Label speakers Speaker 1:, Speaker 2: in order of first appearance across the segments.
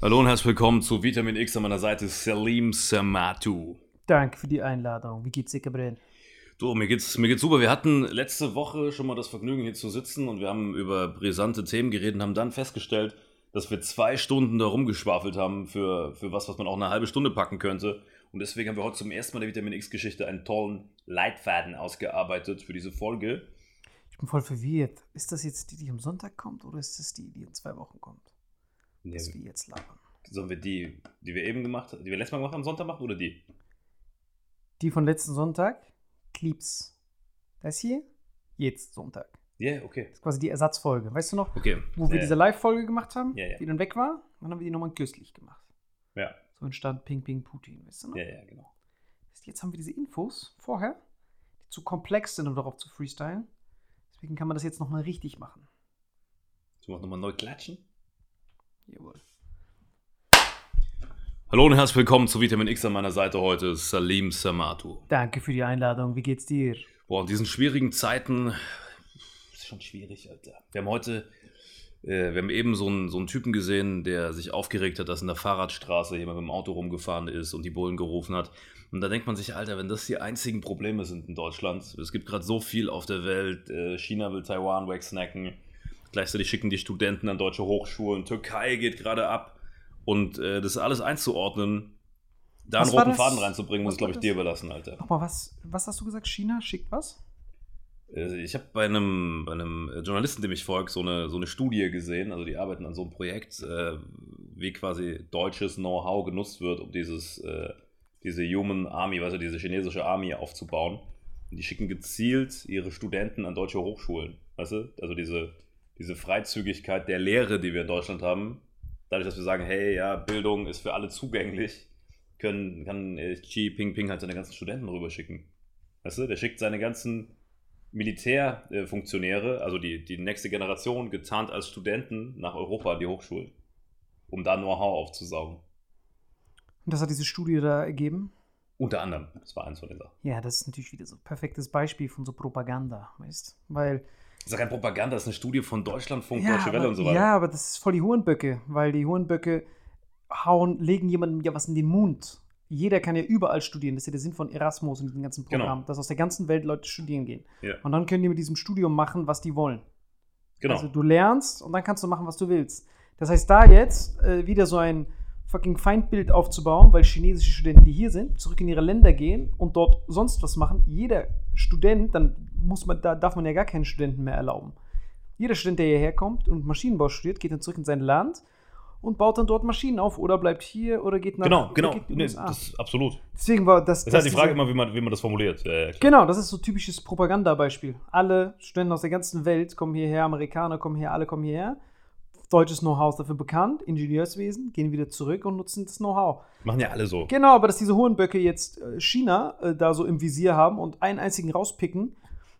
Speaker 1: Hallo und herzlich willkommen zu Vitamin X an meiner Seite Salim Samatu.
Speaker 2: Danke für die Einladung. Wie geht's dir, Gabriel?
Speaker 1: Du, mir geht's, mir geht's super. Wir hatten letzte Woche schon mal das Vergnügen, hier zu sitzen und wir haben über brisante Themen geredet und haben dann festgestellt, dass wir zwei Stunden da rumgeschwafelt haben für, für was, was man auch eine halbe Stunde packen könnte. Und deswegen haben wir heute zum ersten Mal der Vitamin X-Geschichte einen tollen Leitfaden ausgearbeitet für diese Folge.
Speaker 2: Ich bin voll verwirrt. Ist das jetzt die, die am Sonntag kommt oder ist das die, die in zwei Wochen kommt? Was wir jetzt labern.
Speaker 1: Sollen wir die, die wir eben gemacht haben, die wir letztes Mal gemacht haben, am Sonntag machen oder die?
Speaker 2: Die von letzten Sonntag, Clips. Das hier, jetzt Sonntag.
Speaker 1: Ja, yeah, okay.
Speaker 2: Das ist quasi die Ersatzfolge. Weißt du noch,
Speaker 1: Okay.
Speaker 2: wo wir
Speaker 1: Ja,
Speaker 2: diese Live-Folge gemacht haben,
Speaker 1: Ja,
Speaker 2: die dann weg war? Dann haben wir die nochmal künstlich gemacht.
Speaker 1: Ja,
Speaker 2: So entstand Ping Ping Putin, weißt du noch?
Speaker 1: ja, ja, genau.
Speaker 2: Jetzt haben wir diese Infos vorher, die zu komplex sind, um darauf zu freestylen. Deswegen kann man das jetzt nochmal richtig machen.
Speaker 1: Sollen wir nochmal neu klatschen?
Speaker 2: Jawohl.
Speaker 1: Hallo und herzlich willkommen zu Vitamin X an meiner Seite heute, Salim Samatu.
Speaker 2: Danke für die Einladung. Wie geht's dir?
Speaker 1: Boah, in diesen schwierigen Zeiten ist schon schwierig, Alter. Wir haben heute, äh, wir haben eben so einen, so einen Typen gesehen, der sich aufgeregt hat, dass in der Fahrradstraße jemand mit dem Auto rumgefahren ist und die Bullen gerufen hat. Und da denkt man sich, Alter, wenn das die einzigen Probleme sind in Deutschland, es gibt gerade so viel auf der Welt, äh, China will Taiwan wegsnacken, gleichzeitig schicken die Studenten an deutsche Hochschulen, Türkei geht gerade ab. Und äh, das alles einzuordnen, da einen
Speaker 2: Was war
Speaker 1: roten? Faden reinzubringen, muss,
Speaker 2: Was
Speaker 1: glaube ich, dir überlassen, Alter.
Speaker 2: Nochmal, was, was hast du gesagt? China schickt was?
Speaker 1: Also Ich habe bei einem, bei einem Journalisten, dem ich folge, so eine, so eine Studie gesehen. Also die arbeiten an so einem Projekt, äh, wie quasi deutsches Know-how genutzt wird, um dieses, äh, diese Human Army, also diese chinesische Army aufzubauen. Und die schicken gezielt ihre Studenten an deutsche Hochschulen. Weißt du? Also diese, diese Freizügigkeit der Lehre, die wir in Deutschland haben, dadurch, dass wir sagen, hey, ja, Bildung ist für alle zugänglich, können, kann äh, Xi Jinping halt seine ganzen Studenten rüberschicken. Weißt du? Der schickt seine ganzen Militärfunktionäre, also die, die nächste Generation, getarnt als Studenten nach Europa an die Hochschulen, um da Know-how aufzusaugen.
Speaker 2: Und das hat diese Studie da ergeben?
Speaker 1: Unter anderem, das war eins von den Sachen.
Speaker 2: Ja, das ist natürlich wieder so ein perfektes Beispiel von so Propaganda, weißt Weil.
Speaker 1: Das ist ja kein Propaganda, das ist eine Studie von Deutschlandfunk,
Speaker 2: ja,
Speaker 1: Deutsche Welle
Speaker 2: aber,
Speaker 1: und so weiter.
Speaker 2: Ja, aber das ist voll die Hurenböcke, weil die Hurenböcke hauen, legen jemandem ja was in den Mund. Jeder kann ja überall studieren. Das ist ja der Sinn von Erasmus und diesem ganzen
Speaker 1: Genau.
Speaker 2: Programm, dass aus der ganzen Welt Leute studieren gehen.
Speaker 1: Ja.
Speaker 2: Und dann können die mit diesem Studium machen, was die wollen.
Speaker 1: Genau.
Speaker 2: Also du lernst und dann kannst du machen, was du willst. Das heißt, da jetzt äh, wieder so ein fucking Feindbild aufzubauen, weil chinesische Studenten, die hier sind, zurück in ihre Länder gehen und dort sonst was machen. Jeder Student, dann muss man, da darf man ja gar keinen Studenten mehr erlauben. Jeder Student, der hierher kommt und Maschinenbau studiert, geht dann zurück in sein Land und baut dann dort Maschinen auf oder bleibt hier oder geht nach
Speaker 1: genau, genau. Nee, das ist absolut.
Speaker 2: Deswegen war das.
Speaker 1: Das ist halt die Frage immer, wie man, wie man das formuliert. Ja.
Speaker 2: Genau, das ist so typisches Propagandabeispiel. Alle Studenten aus der ganzen Welt kommen hierher, Amerikaner kommen her, alle kommen hierher. Deutsches Know-how ist dafür bekannt, Ingenieurswesen, gehen wieder zurück und nutzen das Know-how.
Speaker 1: Machen ja alle so.
Speaker 2: Genau, aber dass diese Hohenböcke jetzt äh, China äh, da so im Visier haben und einen einzigen rauspicken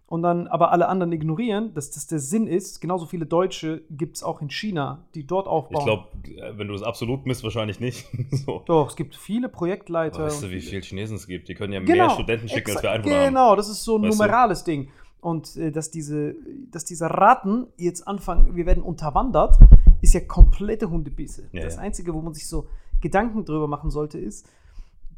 Speaker 2: und dann aber alle anderen ignorieren, dass das der Sinn ist, genauso viele Deutsche gibt es auch in China, die dort aufbauen.
Speaker 1: Ich glaube, wenn du das absolut misst, wahrscheinlich nicht. so.
Speaker 2: Doch, es gibt viele Projektleiter.
Speaker 1: Weißt du, wie
Speaker 2: viele-
Speaker 1: Chinesen es gibt? Die können ja
Speaker 2: Genau,
Speaker 1: mehr Studenten schicken, als wir Einwohner haben.
Speaker 2: Genau, das ist so ein
Speaker 1: Weißt du?
Speaker 2: numerales Ding. Und äh, dass, diese, dass diese Ratten jetzt anfangen, wir werden unterwandert, ist ja komplette Hundebisse.
Speaker 1: Ja,
Speaker 2: das
Speaker 1: ja.
Speaker 2: Einzige, wo man sich so Gedanken drüber machen sollte, ist,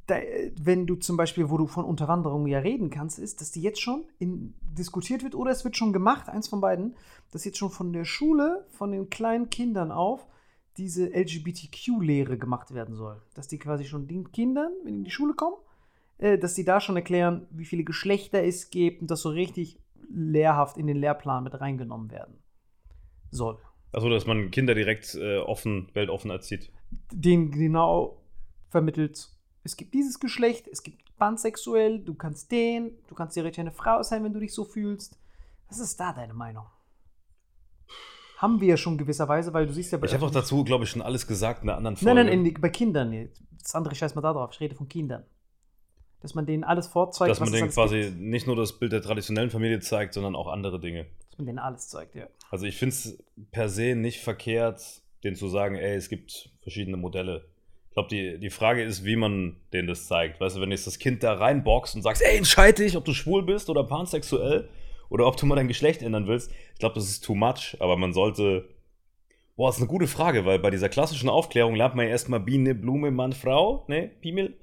Speaker 2: da, äh, wenn du zum Beispiel, wo du von Unterwanderung ja reden kannst, ist, dass die jetzt schon in, diskutiert wird oder es wird schon gemacht, eins von beiden, dass jetzt schon von der Schule, von den kleinen Kindern auf, diese LGBTQ-Lehre gemacht werden soll. Dass die quasi schon den Kindern, wenn die in die Schule kommen, äh, dass die da schon erklären, wie viele Geschlechter es gibt und das so richtig lehrhaft in den Lehrplan mit reingenommen werden soll.
Speaker 1: Also, dass man Kinder direkt äh, offen, weltoffen erzieht.
Speaker 2: Den genau vermittelt, es gibt dieses Geschlecht, es gibt pansexuell, du kannst den, du kannst theoretisch eine Frau sein, wenn du dich so fühlst. Was ist da deine Meinung? Haben wir ja schon gewisserweise, weil du siehst ja bei
Speaker 1: Ich habe auch dazu, glaube ich, schon alles gesagt in einer anderen Folge.
Speaker 2: Nein, nein, in, bei Kindern. Das andere scheiß mal da drauf. Ich rede von Kindern. Dass man denen alles vorzeigt,
Speaker 1: dass man denen quasi
Speaker 2: gibt.
Speaker 1: nicht nur das Bild der traditionellen Familie zeigt, sondern auch andere Dinge.
Speaker 2: Dass man denen alles zeigt, ja.
Speaker 1: Also ich finde es per se nicht verkehrt, denen zu sagen, ey, es gibt verschiedene Modelle. Ich glaube, die, die Frage ist, wie man denen das zeigt. Weißt du, wenn jetzt das Kind da reinboxt und sagst, ey, entscheid dich, ob du schwul bist oder pansexuell oder ob du mal dein Geschlecht ändern willst. Ich glaube, das ist too much, aber man sollte. Boah, das ist eine gute Frage, weil bei dieser klassischen Aufklärung lernt man ja erstmal Biene, Blume, Mann, Frau, ne, Piemel,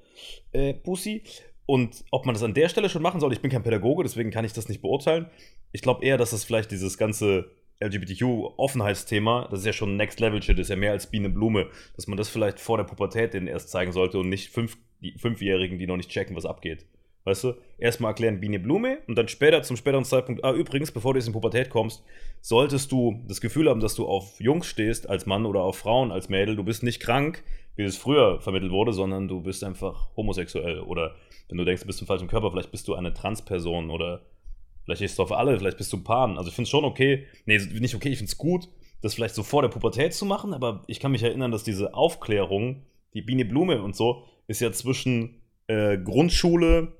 Speaker 1: äh, Pussy. Und ob man das an der Stelle schon machen soll, ich bin kein Pädagoge, deswegen kann ich das nicht beurteilen. Ich glaube eher, dass das vielleicht dieses ganze LGBTQ-Offenheitsthema, das ist ja schon Next Level Shit, ist ja mehr als Biene Blume, dass man das vielleicht vor der Pubertät denen erst zeigen sollte und nicht fünf, die Fünfjährigen, die noch nicht checken, was abgeht. Weißt du? Erstmal erklären Biene Blume und dann später, zum späteren Zeitpunkt, ah, übrigens, bevor du jetzt in Pubertät kommst, solltest du das Gefühl haben, dass du auf Jungs stehst als Mann oder auf Frauen als Mädel. Du bist nicht krank, wie es früher vermittelt wurde, sondern du bist einfach homosexuell. Oder wenn du denkst, du bist im falschen Körper, vielleicht bist du eine Transperson oder vielleicht stehst du auf alle, vielleicht bist du Pan. Also ich finde es schon okay, nee, nicht okay, ich finde es gut, das vielleicht so vor der Pubertät zu machen, aber ich kann mich erinnern, dass diese Aufklärung, die Biene Blume und so, ist ja zwischen äh, Grundschule,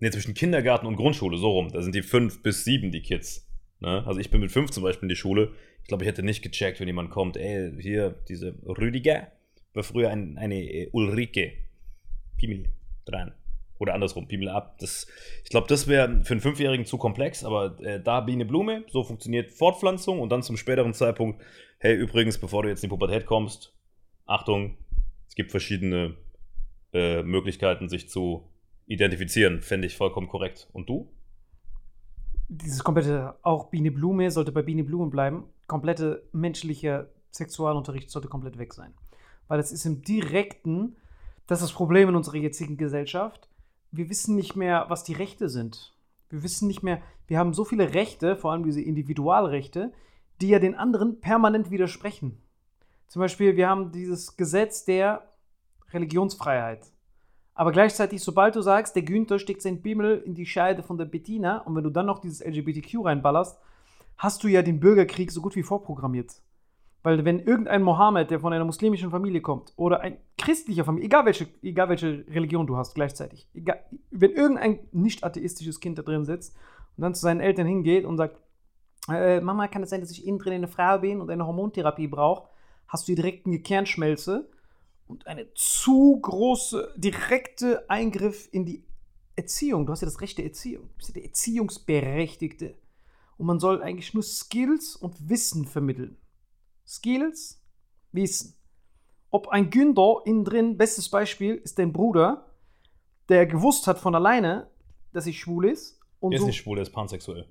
Speaker 1: nee, zwischen Kindergarten und Grundschule, so rum. Da sind die fünf bis sieben, die Kids. Ne? Also ich bin mit fünf zum Beispiel in die Schule. Ich glaube, ich hätte nicht gecheckt, wenn jemand kommt, ey, hier, diese Rüdiger war früher ein, eine äh, Ulrike. Pimmel dran. Oder andersrum, Pimmel ab. Das, ich glaube, das wäre für einen Fünfjährigen zu komplex, aber äh, da Biene Blume, so funktioniert Fortpflanzung und dann zum späteren Zeitpunkt, hey, übrigens, bevor du jetzt in die Pubertät kommst, Achtung, es gibt verschiedene äh, Möglichkeiten, sich zu identifizieren, fände ich vollkommen korrekt. Und du?
Speaker 2: Dieses komplette, auch Biene Blume sollte bei Biene Blume bleiben. Komplette menschlicher Sexualunterricht sollte komplett weg sein. Weil es ist im direkten, das ist das Problem in unserer jetzigen Gesellschaft. Wir wissen nicht mehr, was die Rechte sind. Wir wissen nicht mehr, wir haben so viele Rechte, vor allem diese Individualrechte, die ja den anderen permanent widersprechen. Zum Beispiel, wir haben dieses Gesetz der Religionsfreiheit. Aber gleichzeitig, sobald du sagst, der Günther steckt sein Bimmel in die Scheide von der Bettina und wenn du dann noch dieses LGBTQ reinballerst, hast du ja den Bürgerkrieg so gut wie vorprogrammiert. Weil wenn irgendein Mohammed, der von einer muslimischen Familie kommt, oder ein christlicher Familie, egal welche, egal welche Religion du hast gleichzeitig, egal, wenn irgendein nicht atheistisches Kind da drin sitzt und dann zu seinen Eltern hingeht und sagt, äh, Mama, kann es sein, dass ich innen drin eine Frau bin und eine Hormontherapie brauche? Hast du direkt eine Kernschmelze und eine zu große, direkte Eingriff in die Erziehung. Du hast ja das Recht der Erziehung. Du bist ja der Erziehungsberechtigte. Und man soll eigentlich nur Skills und Wissen vermitteln. Skills, Wissen. Ob ein Günther innen drin, bestes Beispiel, ist dein Bruder, der gewusst hat von alleine, dass ich schwul ist. Und
Speaker 1: Er ist
Speaker 2: so,
Speaker 1: nicht schwul, er ist pansexuell.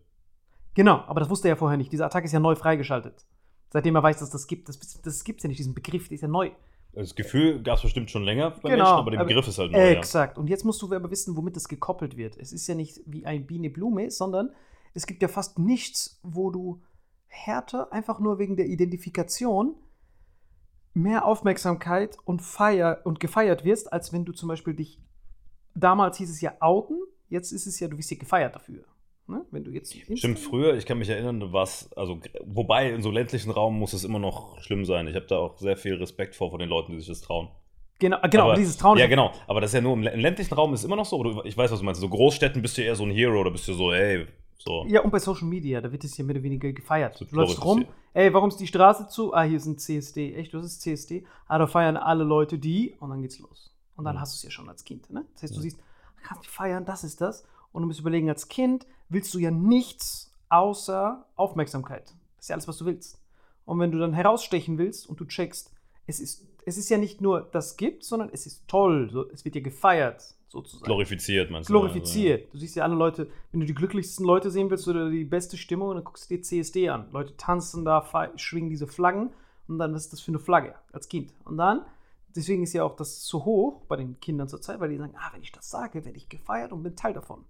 Speaker 2: Genau, aber das wusste er ja vorher nicht. Dieser Attacke ist ja neu freigeschaltet. Seitdem er weiß, dass das gibt. Das, das gibt es ja nicht, diesen Begriff, der ist ja neu.
Speaker 1: Das Gefühl gab es bestimmt schon länger bei
Speaker 2: Genau,
Speaker 1: Menschen, aber der Begriff ist halt neu. Ja.
Speaker 2: Exakt. Und jetzt musst du aber wissen, womit das gekoppelt wird. Es ist ja nicht wie ein Biene-Blume, sondern es gibt ja fast nichts, wo du härter, einfach nur wegen der Identifikation, mehr Aufmerksamkeit und, feier und gefeiert wirst, als wenn du zum Beispiel dich, damals hieß es ja outen, jetzt ist es ja, du wirst ja gefeiert dafür. Ne? Wenn du jetzt
Speaker 1: Stimmt, früher, ich kann mich erinnern, was, also, wobei in so ländlichen Raum muss es immer noch schlimm sein. Ich habe da auch sehr viel Respekt vor von den Leuten, die sich das trauen.
Speaker 2: Genau, genau
Speaker 1: aber,
Speaker 2: dieses Trauen.
Speaker 1: Ja, genau. Aber das ist ja nur im ländlichen Raum ist immer noch so. Oder, ich weiß, was du meinst. So Großstädten bist du eher so ein Hero oder bist du so, ey, so.
Speaker 2: Ja, und bei Social Media, da wird es ja mehr oder weniger gefeiert.
Speaker 1: So
Speaker 2: du läufst rum, ey, warum ist die Straße zu? Ah, hier ist ein CSD. Echt, das ist CSD? Ah, da feiern alle Leute die und dann geht's los. Und dann
Speaker 1: Mhm.
Speaker 2: hast du es ja schon als Kind, ne? Das heißt, du
Speaker 1: Mhm.
Speaker 2: siehst, kannst die feiern, das ist das. Und du musst überlegen, als Kind willst du ja nichts außer Aufmerksamkeit. Das ist ja alles, was du willst. Und wenn du dann herausstechen willst und du checkst, es ist, es ist ja nicht nur, das gibt, sondern es ist toll. So, es wird ja gefeiert, sozusagen
Speaker 1: Glorifiziert, meinst du?
Speaker 2: glorifiziert. Du siehst ja alle Leute, wenn du die glücklichsten Leute sehen willst oder die beste Stimmung, dann guckst du dir CSD an. Leute tanzen da, schwingen diese Flaggen und dann was ist das für eine Flagge als Kind. Und dann, deswegen ist ja auch das so hoch bei den Kindern zur Zeit, weil die sagen, ah, wenn ich das sage, werde ich gefeiert und bin Teil davon.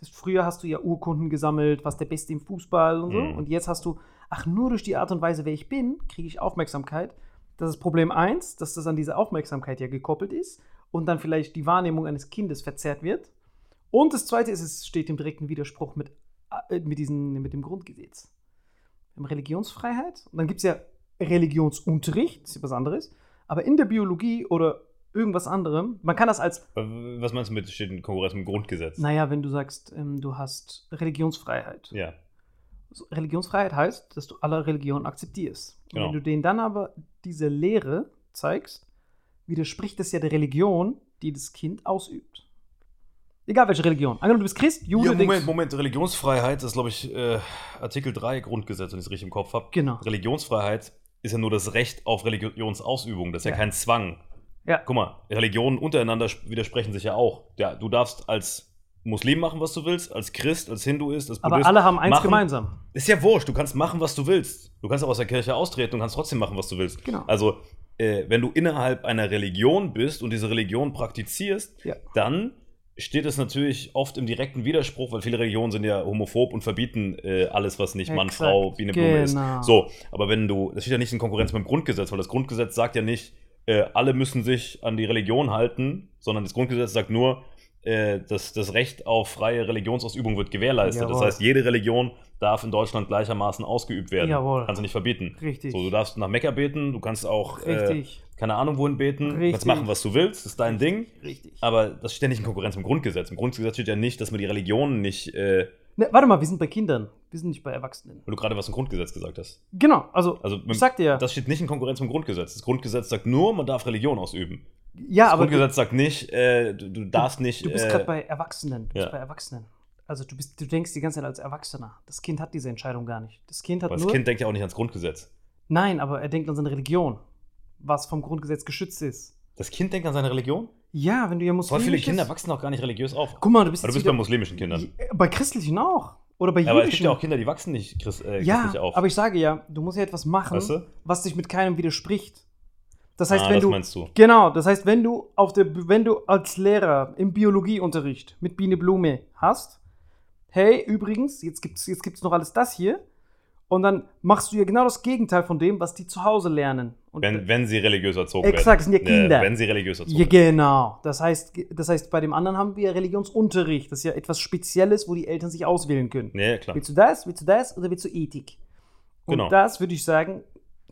Speaker 2: Das früher hast du ja Urkunden gesammelt, was der Beste im Fußball und so.
Speaker 1: Mhm.
Speaker 2: Und jetzt hast du, ach, nur durch die Art und Weise, wer ich bin, kriege ich Aufmerksamkeit. Das ist Problem eins, dass das an diese Aufmerksamkeit ja gekoppelt ist und dann vielleicht die Wahrnehmung eines Kindes verzerrt wird. Und das zweite ist, es steht im direkten Widerspruch mit, äh, mit, diesen, mit dem Grundgesetz. Wir haben Religionsfreiheit und dann gibt es ja Religionsunterricht, das ist ja was anderes. Aber in der Biologie oder irgendwas anderem, man kann das als,
Speaker 1: Äh, Was meinst du mit steht in Konkurrenz mit dem Grundgesetz?
Speaker 2: naja, wenn du sagst, ähm, du hast Religionsfreiheit.
Speaker 1: Ja.
Speaker 2: Religionsfreiheit heißt, dass du alle Religionen akzeptierst. Und
Speaker 1: Genau.
Speaker 2: wenn du denen dann aber diese Lehre zeigst, widerspricht das ja der Religion, die das Kind ausübt. Egal welche Religion. Angenommen, du bist Christ, Jude,
Speaker 1: Ja, Moment, Moment. Religionsfreiheit, das ist, glaube ich, äh, Artikel 3 Grundgesetz, wenn ich es richtig im Kopf habe.
Speaker 2: Genau.
Speaker 1: Religionsfreiheit ist ja nur das Recht auf Religionsausübung. Das ist ja,
Speaker 2: Ja.
Speaker 1: kein Zwang.
Speaker 2: Ja.
Speaker 1: Guck mal, Religionen untereinander sp- widersprechen sich ja auch. Ja, du darfst als Muslim machen, was du willst, als Christ, als Hinduist, als
Speaker 2: Aber
Speaker 1: Buddhist.
Speaker 2: alle haben eins
Speaker 1: machen-
Speaker 2: gemeinsam.
Speaker 1: Ist ja wurscht, du kannst machen, was du willst. Du kannst auch aus der Kirche austreten und kannst trotzdem machen, was du willst.
Speaker 2: Genau.
Speaker 1: Also, äh, wenn du innerhalb einer Religion bist und diese Religion praktizierst,
Speaker 2: Ja.
Speaker 1: dann steht es natürlich oft im direkten Widerspruch, weil viele Religionen sind ja homophob und verbieten äh, alles, was nicht Mann,
Speaker 2: Exakt.
Speaker 1: Frau, Biene, Blume
Speaker 2: Genau.
Speaker 1: ist. So, aber wenn du, das steht ja nicht in Konkurrenz mit dem Grundgesetz, weil das Grundgesetz sagt ja nicht, äh, alle müssen sich an die Religion halten, sondern das Grundgesetz sagt nur, äh, dass das Recht auf freie Religionsausübung wird gewährleistet. Das
Speaker 2: Jawohl.
Speaker 1: heißt, jede Religion darf in Deutschland gleichermaßen ausgeübt werden.
Speaker 2: Jawohl.
Speaker 1: Kannst du nicht verbieten.
Speaker 2: Richtig.
Speaker 1: So, du darfst nach Mekka beten, du kannst auch äh, keine Ahnung wohin beten, du
Speaker 2: Richtig.
Speaker 1: kannst machen, was du willst, das ist dein Ding.
Speaker 2: Richtig.
Speaker 1: Aber das steht ja nicht in Konkurrenz mit dem Grundgesetz. Im Grundgesetz steht ja nicht, dass man die Religionen nicht, äh,
Speaker 2: Ne, warte mal, wir sind bei Kindern. Wir sind nicht bei Erwachsenen.
Speaker 1: weil du gerade was im Grundgesetz gesagt hast.
Speaker 2: Genau, also,
Speaker 1: Also,
Speaker 2: ich sagte ja.
Speaker 1: Das steht nicht in Konkurrenz mit dem Grundgesetz. Das Grundgesetz sagt nur, man darf Religion ausüben.
Speaker 2: ja,
Speaker 1: Das
Speaker 2: aber du,
Speaker 1: Grundgesetz sagt nicht, äh, du, du darfst nicht.
Speaker 2: du bist
Speaker 1: äh,
Speaker 2: gerade bei Erwachsenen. Du bist
Speaker 1: ja.
Speaker 2: bei Erwachsenen. Also du, bist, du denkst die ganze Zeit als Erwachsener. Das Kind hat diese Entscheidung gar nicht. Das Kind hat
Speaker 1: aber das
Speaker 2: nur.
Speaker 1: Kind denkt ja auch nicht ans Grundgesetz.
Speaker 2: Nein, aber er denkt an seine Religion, was vom Grundgesetz geschützt ist.
Speaker 1: Das Kind denkt an seine Religion?
Speaker 2: Ja, wenn du ja
Speaker 1: Voll
Speaker 2: muslimisch
Speaker 1: viele Kinder wachsen auch gar nicht religiös auf.
Speaker 2: Guck mal, du bist,
Speaker 1: Aber du bist bei muslimischen Kindern.
Speaker 2: Bei christlichen auch. Oder bei
Speaker 1: Ja, aber es gibt
Speaker 2: jüdischen.
Speaker 1: ja auch Kinder, die wachsen nicht Christ, äh,
Speaker 2: Ja,
Speaker 1: christlich auf.
Speaker 2: aber ich sage ja, du musst ja etwas machen,
Speaker 1: Weißt du?
Speaker 2: was dich mit keinem widerspricht. Das heißt,
Speaker 1: ah,
Speaker 2: wenn
Speaker 1: das
Speaker 2: du
Speaker 1: meinst du.
Speaker 2: Genau, das heißt, wenn du auf der wenn du als Lehrer im Biologieunterricht mit Biene Blume hast, hey, übrigens, jetzt gibt's jetzt gibt's noch alles das hier und dann machst du ja genau das Gegenteil von dem, was die zu Hause lernen. Und
Speaker 1: Wenn, wenn sie religiös erzogen
Speaker 2: Exakt,
Speaker 1: werden.
Speaker 2: sind ja Kinder.
Speaker 1: wenn sie religiös erzogen
Speaker 2: ja,
Speaker 1: werden.
Speaker 2: genau. Das heißt, das heißt, bei dem anderen haben wir Religionsunterricht. Das ist ja etwas Spezielles, wo die Eltern sich auswählen können.
Speaker 1: Ja, ja, klar.
Speaker 2: Willst du das, willst du das oder willst du Ethik? Und
Speaker 1: Genau.
Speaker 2: das würde ich sagen,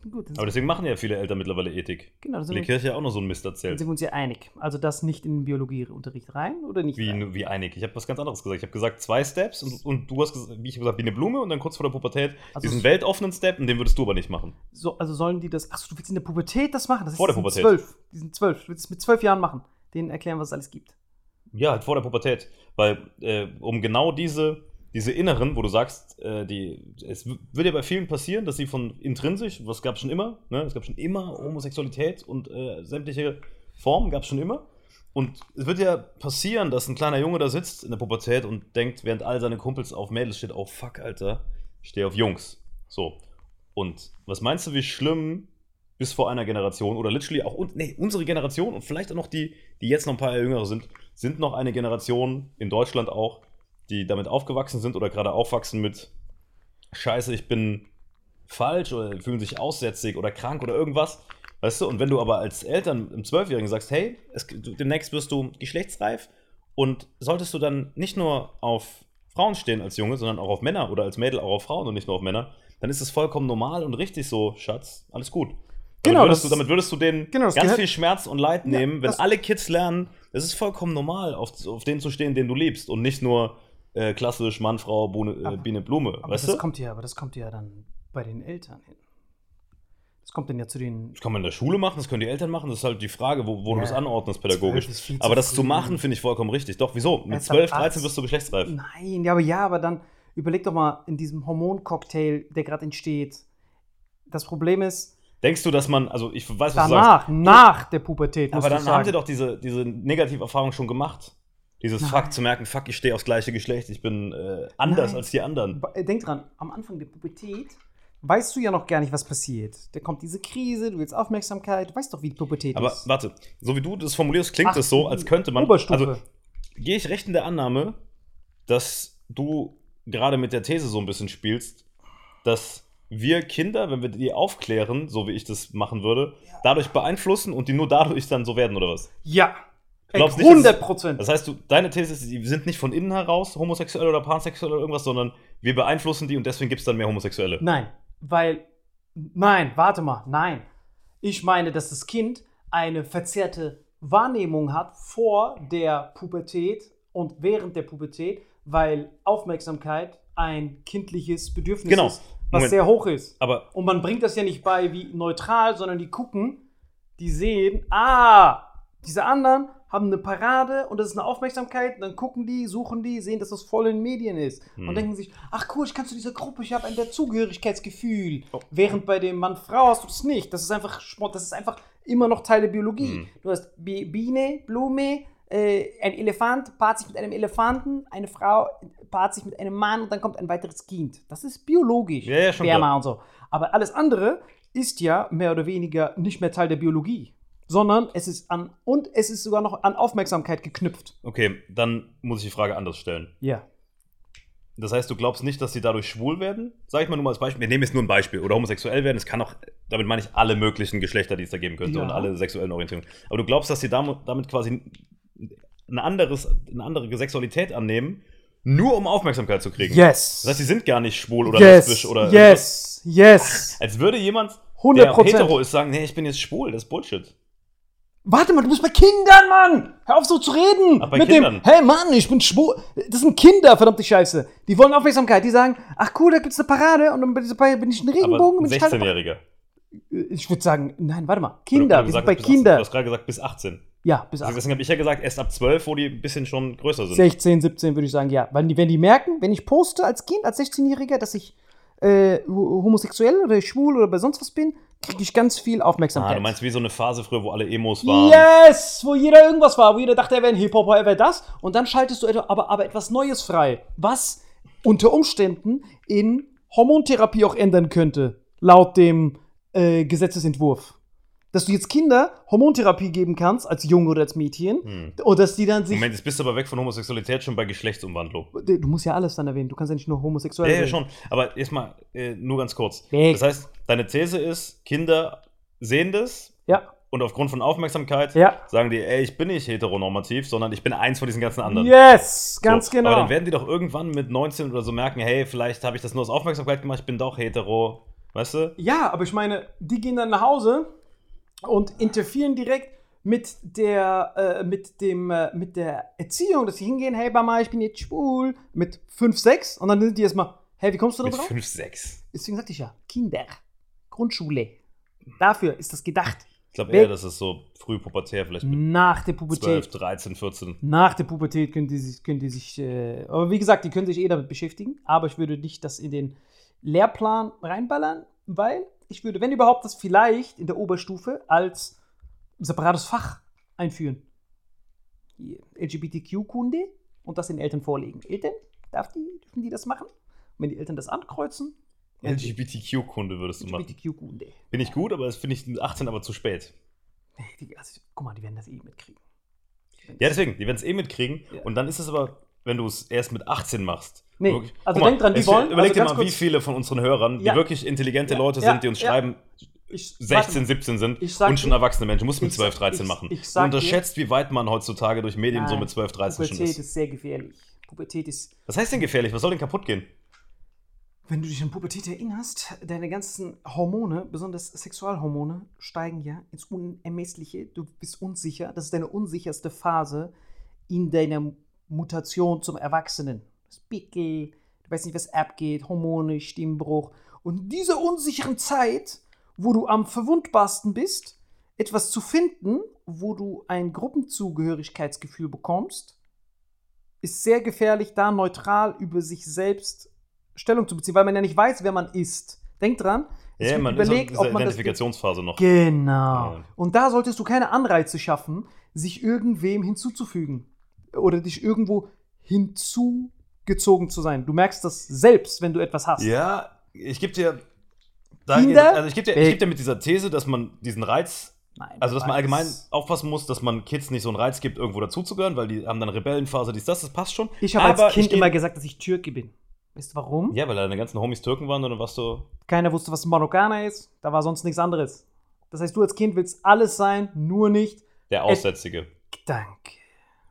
Speaker 2: Gut,
Speaker 1: Aber deswegen machen ja viele Eltern mittlerweile Ethik.
Speaker 2: genau,
Speaker 1: der
Speaker 2: wir,
Speaker 1: Kirche ja auch noch so ein Mist erzählt.
Speaker 2: sind wir uns ja einig. Also das nicht in den Biologieunterricht rein oder nicht
Speaker 1: Wie,
Speaker 2: rein?
Speaker 1: wie einig. Ich habe was ganz anderes gesagt. Ich habe gesagt, zwei Steps und, und du hast gesagt, wie ich gesagt, wie eine Blume und dann kurz vor der Pubertät
Speaker 2: Also
Speaker 1: diesen
Speaker 2: es-
Speaker 1: weltoffenen Step und den würdest du aber nicht machen.
Speaker 2: So, also sollen die das. Achso, du willst in der Pubertät das machen? Das
Speaker 1: Vor der
Speaker 2: die sind
Speaker 1: Pubertät.
Speaker 2: Zwölf. Die sind zwölf. Du willst es mit zwölf Jahren machen. Denen erklären, was es alles gibt.
Speaker 1: Ja, halt vor der Pubertät. Weil, äh, um genau diese, diese Inneren, wo du sagst, äh, die, es wird ja bei vielen passieren, dass sie von intrinsisch, was gab es schon immer, ne? es gab schon immer Homosexualität und äh, sämtliche Formen gab es schon immer. Und es wird ja passieren, dass ein kleiner Junge da sitzt in der Pubertät und denkt, während all seine Kumpels auf Mädels steht, oh fuck, Alter, ich stehe auf Jungs. So. Und was meinst du, wie schlimm bis vor einer Generation oder literally auch nee, unsere Generation und vielleicht auch noch die, die jetzt noch ein paar Jahre jünger sind, sind noch eine Generation in Deutschland auch, die damit aufgewachsen sind oder gerade aufwachsen mit Scheiße, ich bin falsch oder fühlen sich aussätzig oder krank oder irgendwas. Weißt du, und wenn du aber als Eltern im Zwölfjährigen sagst, hey, es, demnächst wirst du geschlechtsreif und solltest du dann nicht nur auf Frauen stehen als Junge, sondern auch auf Männer oder als Mädel auch auf Frauen und nicht nur auf Männer, dann ist es vollkommen normal und richtig so, Schatz, alles gut. Damit,
Speaker 2: Genau,
Speaker 1: würdest,
Speaker 2: das-
Speaker 1: du, damit würdest du denen
Speaker 2: Genau,
Speaker 1: ganz viel Schmerz und Leid
Speaker 2: Ja,
Speaker 1: nehmen, wenn
Speaker 2: das-
Speaker 1: alle Kids lernen, es ist vollkommen normal, auf, auf den zu stehen, den du liebst und nicht nur äh, klassisch Mann, Frau, Bune, äh, Biene, Blume,
Speaker 2: Aber
Speaker 1: weißt
Speaker 2: das
Speaker 1: du?
Speaker 2: kommt ja, aber das kommt ja dann bei den Eltern hin. Das kommt dann ja zu den.
Speaker 1: Das kann man in der Schule machen, das können die Eltern machen, das ist halt die Frage, wo, wo du
Speaker 2: Ja.
Speaker 1: das anordnest pädagogisch.
Speaker 2: 12 ist viel zu
Speaker 1: Aber das zu machen, finde ich vollkommen richtig. Doch, wieso? Mit
Speaker 2: Erst ab
Speaker 1: 12, 13
Speaker 2: 18.
Speaker 1: wirst du geschlechtsreif.
Speaker 2: Nein, ja, aber ja, aber dann überleg doch mal in diesem Hormoncocktail, der gerade entsteht. Das Problem ist,
Speaker 1: Denkst du, dass man, also ich weiß, was du
Speaker 2: danach,
Speaker 1: sagst,
Speaker 2: nach der Pubertät,
Speaker 1: aber
Speaker 2: du
Speaker 1: dann
Speaker 2: sagen.
Speaker 1: haben sie doch diese, diese Negativerfahrung schon gemacht. Dieses
Speaker 2: Nein.
Speaker 1: Fuck zu merken, fuck, ich stehe aufs gleiche Geschlecht, ich bin äh, anders
Speaker 2: Nein.
Speaker 1: als die anderen.
Speaker 2: Äh, Denk dran, am Anfang der Pubertät weißt du ja noch gar nicht, was passiert. Da kommt diese Krise, du willst Aufmerksamkeit, du weißt doch, wie die Pubertät
Speaker 1: Aber
Speaker 2: ist.
Speaker 1: warte, so wie du das formulierst, klingt
Speaker 2: Ach,
Speaker 1: es so, als könnte man.
Speaker 2: Oberstufe.
Speaker 1: Also gehe ich recht in der Annahme, dass du gerade mit der These so ein bisschen spielst, dass wir Kinder, wenn wir die aufklären, so wie ich das machen würde, dadurch beeinflussen und die nur dadurch dann so werden, oder was?
Speaker 2: ja,
Speaker 1: glaubst nicht, dass-
Speaker 2: 100 Prozent.
Speaker 1: Das heißt, du, deine These ist, die sind nicht von innen heraus homosexuell oder pansexuell oder irgendwas, sondern wir beeinflussen die und deswegen gibt es dann mehr Homosexuelle.
Speaker 2: Nein, weil, nein, warte mal, nein. Ich meine, dass das Kind eine verzerrte Wahrnehmung hat vor der Pubertät und während der Pubertät, weil Aufmerksamkeit ein kindliches Bedürfnis
Speaker 1: Genau.
Speaker 2: ist, was
Speaker 1: Moment.
Speaker 2: sehr hoch ist.
Speaker 1: Aber
Speaker 2: Und man bringt das ja nicht bei wie neutral, sondern die gucken, die sehen, ah, diese anderen haben eine Parade und das ist eine Aufmerksamkeit, und dann gucken die, suchen die, sehen, dass das voll in den Medien ist
Speaker 1: Hm.
Speaker 2: und denken sich, ach cool, ich kann zu dieser Gruppe, ich habe ein Dazugehörigkeitsgefühl.
Speaker 1: Oh.
Speaker 2: Während bei dem Mann-Frau hast du das nicht. Das ist einfach Sport, das ist einfach immer noch Teil der Biologie.
Speaker 1: Hm.
Speaker 2: Du hast Bi- Biene, Blume, äh, ein Elefant paart sich mit einem Elefanten, eine Frau paart sich mit einem Mann und dann kommt ein weiteres Kind. Das ist biologisch.
Speaker 1: Ja, ja, schon
Speaker 2: Sperma und so. Aber alles andere ist ja mehr oder weniger nicht mehr Teil der Biologie, sondern es ist an und es ist sogar noch an Aufmerksamkeit geknüpft.
Speaker 1: okay, dann muss ich die Frage anders stellen.
Speaker 2: Ja.
Speaker 1: Das heißt, du glaubst nicht, dass sie dadurch schwul werden? Sag ich mal nur mal als Beispiel. Wir nehmen jetzt nur ein Beispiel. Oder homosexuell werden. Es kann auch, damit meine ich alle möglichen Geschlechter, die es da geben könnte
Speaker 2: Ja.
Speaker 1: und alle sexuellen Orientierungen. Aber du glaubst, dass sie damit, quasi ein anderes, eine andere Sexualität annehmen, nur um Aufmerksamkeit zu kriegen.
Speaker 2: Yes.
Speaker 1: Das heißt, sie sind gar nicht schwul oder
Speaker 2: yes.
Speaker 1: lesbisch oder.
Speaker 2: Yes. Yes.
Speaker 1: Als würde jemand,
Speaker 2: 100
Speaker 1: der hetero ist, sagen, nee, ich bin jetzt schwul. Das ist Bullshit.
Speaker 2: Warte mal, du bist bei Kindern, Mann! Hör auf so zu reden!
Speaker 1: Ach, bei
Speaker 2: Mit
Speaker 1: Kindern.
Speaker 2: dem, hey Mann, ich bin schwul. Das sind Kinder, verdammte Scheiße. Die wollen Aufmerksamkeit. Die sagen, ach cool, da gibt's eine Parade und dann bin ich dabei- bin ich ein Regenbogen.
Speaker 1: ein
Speaker 2: bin ich halt-
Speaker 1: 16-Jähriger.
Speaker 2: Ich würde sagen, nein, warte mal. Kinder, wir sind bei
Speaker 1: 18. Du
Speaker 2: Kindern.
Speaker 1: hast gerade gesagt, bis 18.
Speaker 2: Ja, bis
Speaker 1: Also
Speaker 2: 18.
Speaker 1: deswegen habe ich ja gesagt, erst ab 12, wo die ein bisschen schon größer sind.
Speaker 2: 16, 17 würde ich sagen, ja. Weil die, wenn die merken, wenn ich poste als Kind, als 16-Jähriger, dass ich äh, ho- homosexuell oder schwul oder bei sonst was bin, kriege ich ganz viel
Speaker 1: Ah,
Speaker 2: Aufmerksamkeit.
Speaker 1: du meinst wie so eine Phase früher, wo alle Emos waren.
Speaker 2: Yes! Wo jeder irgendwas war, wo jeder dachte, er wäre ein Hip-Hopper, er wäre das. Und dann schaltest du aber, aber etwas Neues frei, was unter Umständen in Hormontherapie auch ändern könnte, laut dem äh, Gesetzesentwurf. Dass du jetzt Kinder Hormontherapie geben kannst, als Junge oder als Mädchen,
Speaker 1: Hm.
Speaker 2: und dass die dann sich.
Speaker 1: Moment, jetzt bist du aber weg von Homosexualität schon bei Geschlechtsumwandlung.
Speaker 2: Du musst ja alles dann erwähnen, du kannst ja nicht nur homosexuell
Speaker 1: Ja, ja, schon. Aber erstmal äh, nur ganz kurz.
Speaker 2: Nee.
Speaker 1: Das heißt, deine These ist, Kinder sehen das
Speaker 2: Ja,
Speaker 1: und aufgrund von Aufmerksamkeit
Speaker 2: ja.
Speaker 1: sagen die, ey, ich bin nicht heteronormativ, sondern ich bin eins von diesen ganzen anderen.
Speaker 2: Yes, ganz
Speaker 1: so.
Speaker 2: genau.
Speaker 1: Aber dann werden die doch irgendwann mit 19 oder so merken, hey, vielleicht habe ich das nur aus Aufmerksamkeit gemacht, ich bin doch hetero. Weißt du?
Speaker 2: Ja, aber ich meine, die gehen dann nach Hause und interferieren direkt mit der, äh, mit dem, äh, mit der Erziehung, dass sie hingehen, hey Mama, ich bin jetzt schwul, mit 5, 6 und dann sind die erstmal, hey, wie kommst du da
Speaker 1: Mit
Speaker 2: drauf?
Speaker 1: 5, 6.
Speaker 2: Deswegen sagte ich ja, Kinder, Grundschule. Dafür ist das gedacht.
Speaker 1: Ich glaube eher, das ist so früh pubertär, vielleicht mit
Speaker 2: Nach der
Speaker 1: 12,
Speaker 2: Pubertät.
Speaker 1: 13, 14.
Speaker 2: Nach der Pubertät können die sich, können die sich äh, aber wie gesagt, die können sich eh damit beschäftigen, aber ich würde nicht das in den Lehrplan reinballern, weil ich würde, wenn überhaupt, das vielleicht in der Oberstufe als separates Fach einführen. Die LGBTQ-Kunde und das den Eltern vorlegen. Eltern, darf die, dürfen die das machen? Und wenn die Eltern das ankreuzen,
Speaker 1: LGBTQ-Kunde würdest du machen.
Speaker 2: LGBTQ-Kunde.
Speaker 1: Bin ich gut, aber das finde ich mit 18 aber zu spät.
Speaker 2: Die, also, guck mal, die werden das eh mitkriegen.
Speaker 1: Ja, deswegen, die werden es eh mitkriegen.
Speaker 2: Ja.
Speaker 1: Und dann ist es aber, wenn du es erst mit 18 machst.
Speaker 2: Nee,
Speaker 1: wirklich-
Speaker 2: also denk dran, die wollen-
Speaker 1: Überleg
Speaker 2: also
Speaker 1: dir mal, wie
Speaker 2: kurz-
Speaker 1: viele von unseren Hörern, die
Speaker 2: Ja.
Speaker 1: wirklich intelligente
Speaker 2: Ja,
Speaker 1: Leute sind, die uns schreiben,
Speaker 2: Ich,
Speaker 1: 16, 17 sind
Speaker 2: Ich sag
Speaker 1: und schon erwachsene Menschen. Muss mit
Speaker 2: ich
Speaker 1: 12,
Speaker 2: sag-
Speaker 1: 13
Speaker 2: ich-
Speaker 1: machen.
Speaker 2: ich dir-
Speaker 1: unterschätzt, wie weit man heutzutage durch Medien so
Speaker 2: Nein,
Speaker 1: mit 12, 13 schon
Speaker 2: Pubertät
Speaker 1: ist.
Speaker 2: ist sehr gefährlich. Pubertät ist
Speaker 1: Was heißt denn gefährlich? Was soll denn kaputt gehen?
Speaker 2: Wenn du dich an Pubertät erinnerst, deine ganzen Hormone, besonders Sexualhormone, steigen ja ins Unermessliche. Du bist unsicher. Das ist deine unsicherste Phase in deiner Mutation zum Erwachsenen. Das Pickel, du weißt nicht, was abgeht, Hormone, Stimmbruch. Und in dieser unsicheren Zeit, wo du am verwundbarsten bist, etwas zu finden, wo du ein Gruppenzugehörigkeitsgefühl bekommst, ist sehr gefährlich, da neutral über sich selbst Stellung zu beziehen, weil man ja nicht weiß, wer man ist. Denk dran. es
Speaker 1: Ja, man
Speaker 2: überlegt,
Speaker 1: ist
Speaker 2: ob
Speaker 1: in
Speaker 2: man.
Speaker 1: Identifikationsphase noch.
Speaker 2: Genau.
Speaker 1: Ja.
Speaker 2: Und da solltest du keine Anreize schaffen, sich irgendwem hinzuzufügen oder dich irgendwo hinzugezogen zu sein. Du merkst das selbst, wenn du etwas hast.
Speaker 1: Ja, ich gebe dir. Da,
Speaker 2: Kinder?
Speaker 1: also ich gebe dir, ich geb dir mit dieser These, dass man diesen Reiz,
Speaker 2: Nein,
Speaker 1: also dass man allgemein aufpassen muss, dass man Kids nicht so einen Reiz gibt, irgendwo dazuzugehören, weil die haben dann Rebellenphase, dies, das, das passt schon.
Speaker 2: Ich habe als Kind
Speaker 1: ich
Speaker 2: immer gesagt, dass ich Türke bin. Weißt du warum?
Speaker 1: Ja, weil deine ganzen Homies Türken waren und dann warst du.
Speaker 2: Keiner wusste, was ein Marokkaner ist. Da war sonst nichts anderes. Das heißt, du als Kind willst alles sein, nur nicht.
Speaker 1: Der Aussätzige.
Speaker 2: Danke.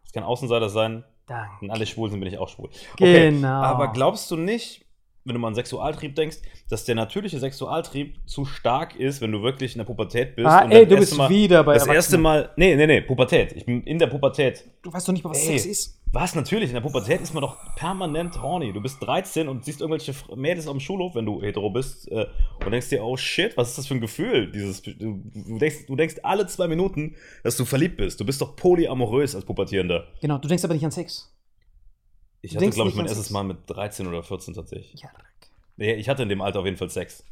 Speaker 1: Es kann Außenseiter sein.
Speaker 2: Danke.
Speaker 1: Wenn alle schwul sind, bin ich auch schwul.
Speaker 2: Genau.
Speaker 1: Aber glaubst du nicht, wenn du mal an Sexualtrieb denkst, dass der natürliche Sexualtrieb zu stark ist, wenn du wirklich in der Pubertät bist?
Speaker 2: Ah,
Speaker 1: und
Speaker 2: ey, du bist
Speaker 1: Mal,
Speaker 2: wieder bei
Speaker 1: Das erste. Mal. Nee, nee, nee, Pubertät. Ich bin in der Pubertät.
Speaker 2: Du weißt doch nicht mal, was
Speaker 1: Ey.
Speaker 2: Sex ist.
Speaker 1: Was? Natürlich, in der Pubertät ist man doch permanent horny. Du bist 13 und siehst irgendwelche Mädels am Schulhof, wenn du hetero bist, äh, und denkst dir, oh shit, was ist das für ein Gefühl? Dieses, du, du, denkst, du denkst alle zwei Minuten, dass du verliebt bist. Du bist doch polyamorös als Pubertierender.
Speaker 2: Genau, du denkst aber nicht an Sex.
Speaker 1: Ich hatte, glaube ich, mein erstes. Mal mit 13 oder 14 tatsächlich.
Speaker 2: Ja,
Speaker 1: Nee, ich hatte in dem Alter auf jeden Fall Sex.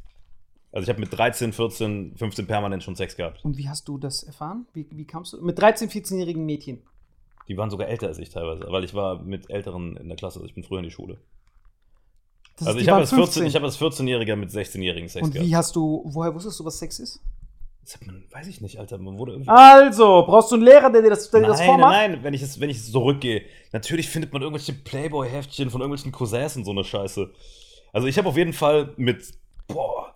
Speaker 1: Also ich habe mit 13, 14, 15 permanent schon Sex gehabt.
Speaker 2: Und wie hast du das erfahren? Wie, wie kamst du? Mit 13, 14-jährigen Mädchen.
Speaker 1: Die waren sogar älter als ich teilweise, weil ich war mit Älteren in der Klasse. Also ich bin früher in die Schule.
Speaker 2: Das
Speaker 1: also ich habe als 14, ich habe als 14-Jähriger mit 16-Jährigen Sex
Speaker 2: Und
Speaker 1: gehabt.
Speaker 2: wie hast du, woher wusstest du, was Sex ist?
Speaker 1: Man, weiß ich nicht, Alter. Man wurde irgendwie.
Speaker 2: Also, brauchst du einen Lehrer, der dir das, der dir das
Speaker 1: nein,
Speaker 2: vormacht?
Speaker 1: nein, nein, wenn ich es wenn ich es zurückgehe. Natürlich findet man irgendwelche Playboy-Heftchen von irgendwelchen Cousins und so eine Scheiße. Also ich habe auf jeden Fall mit. Boah.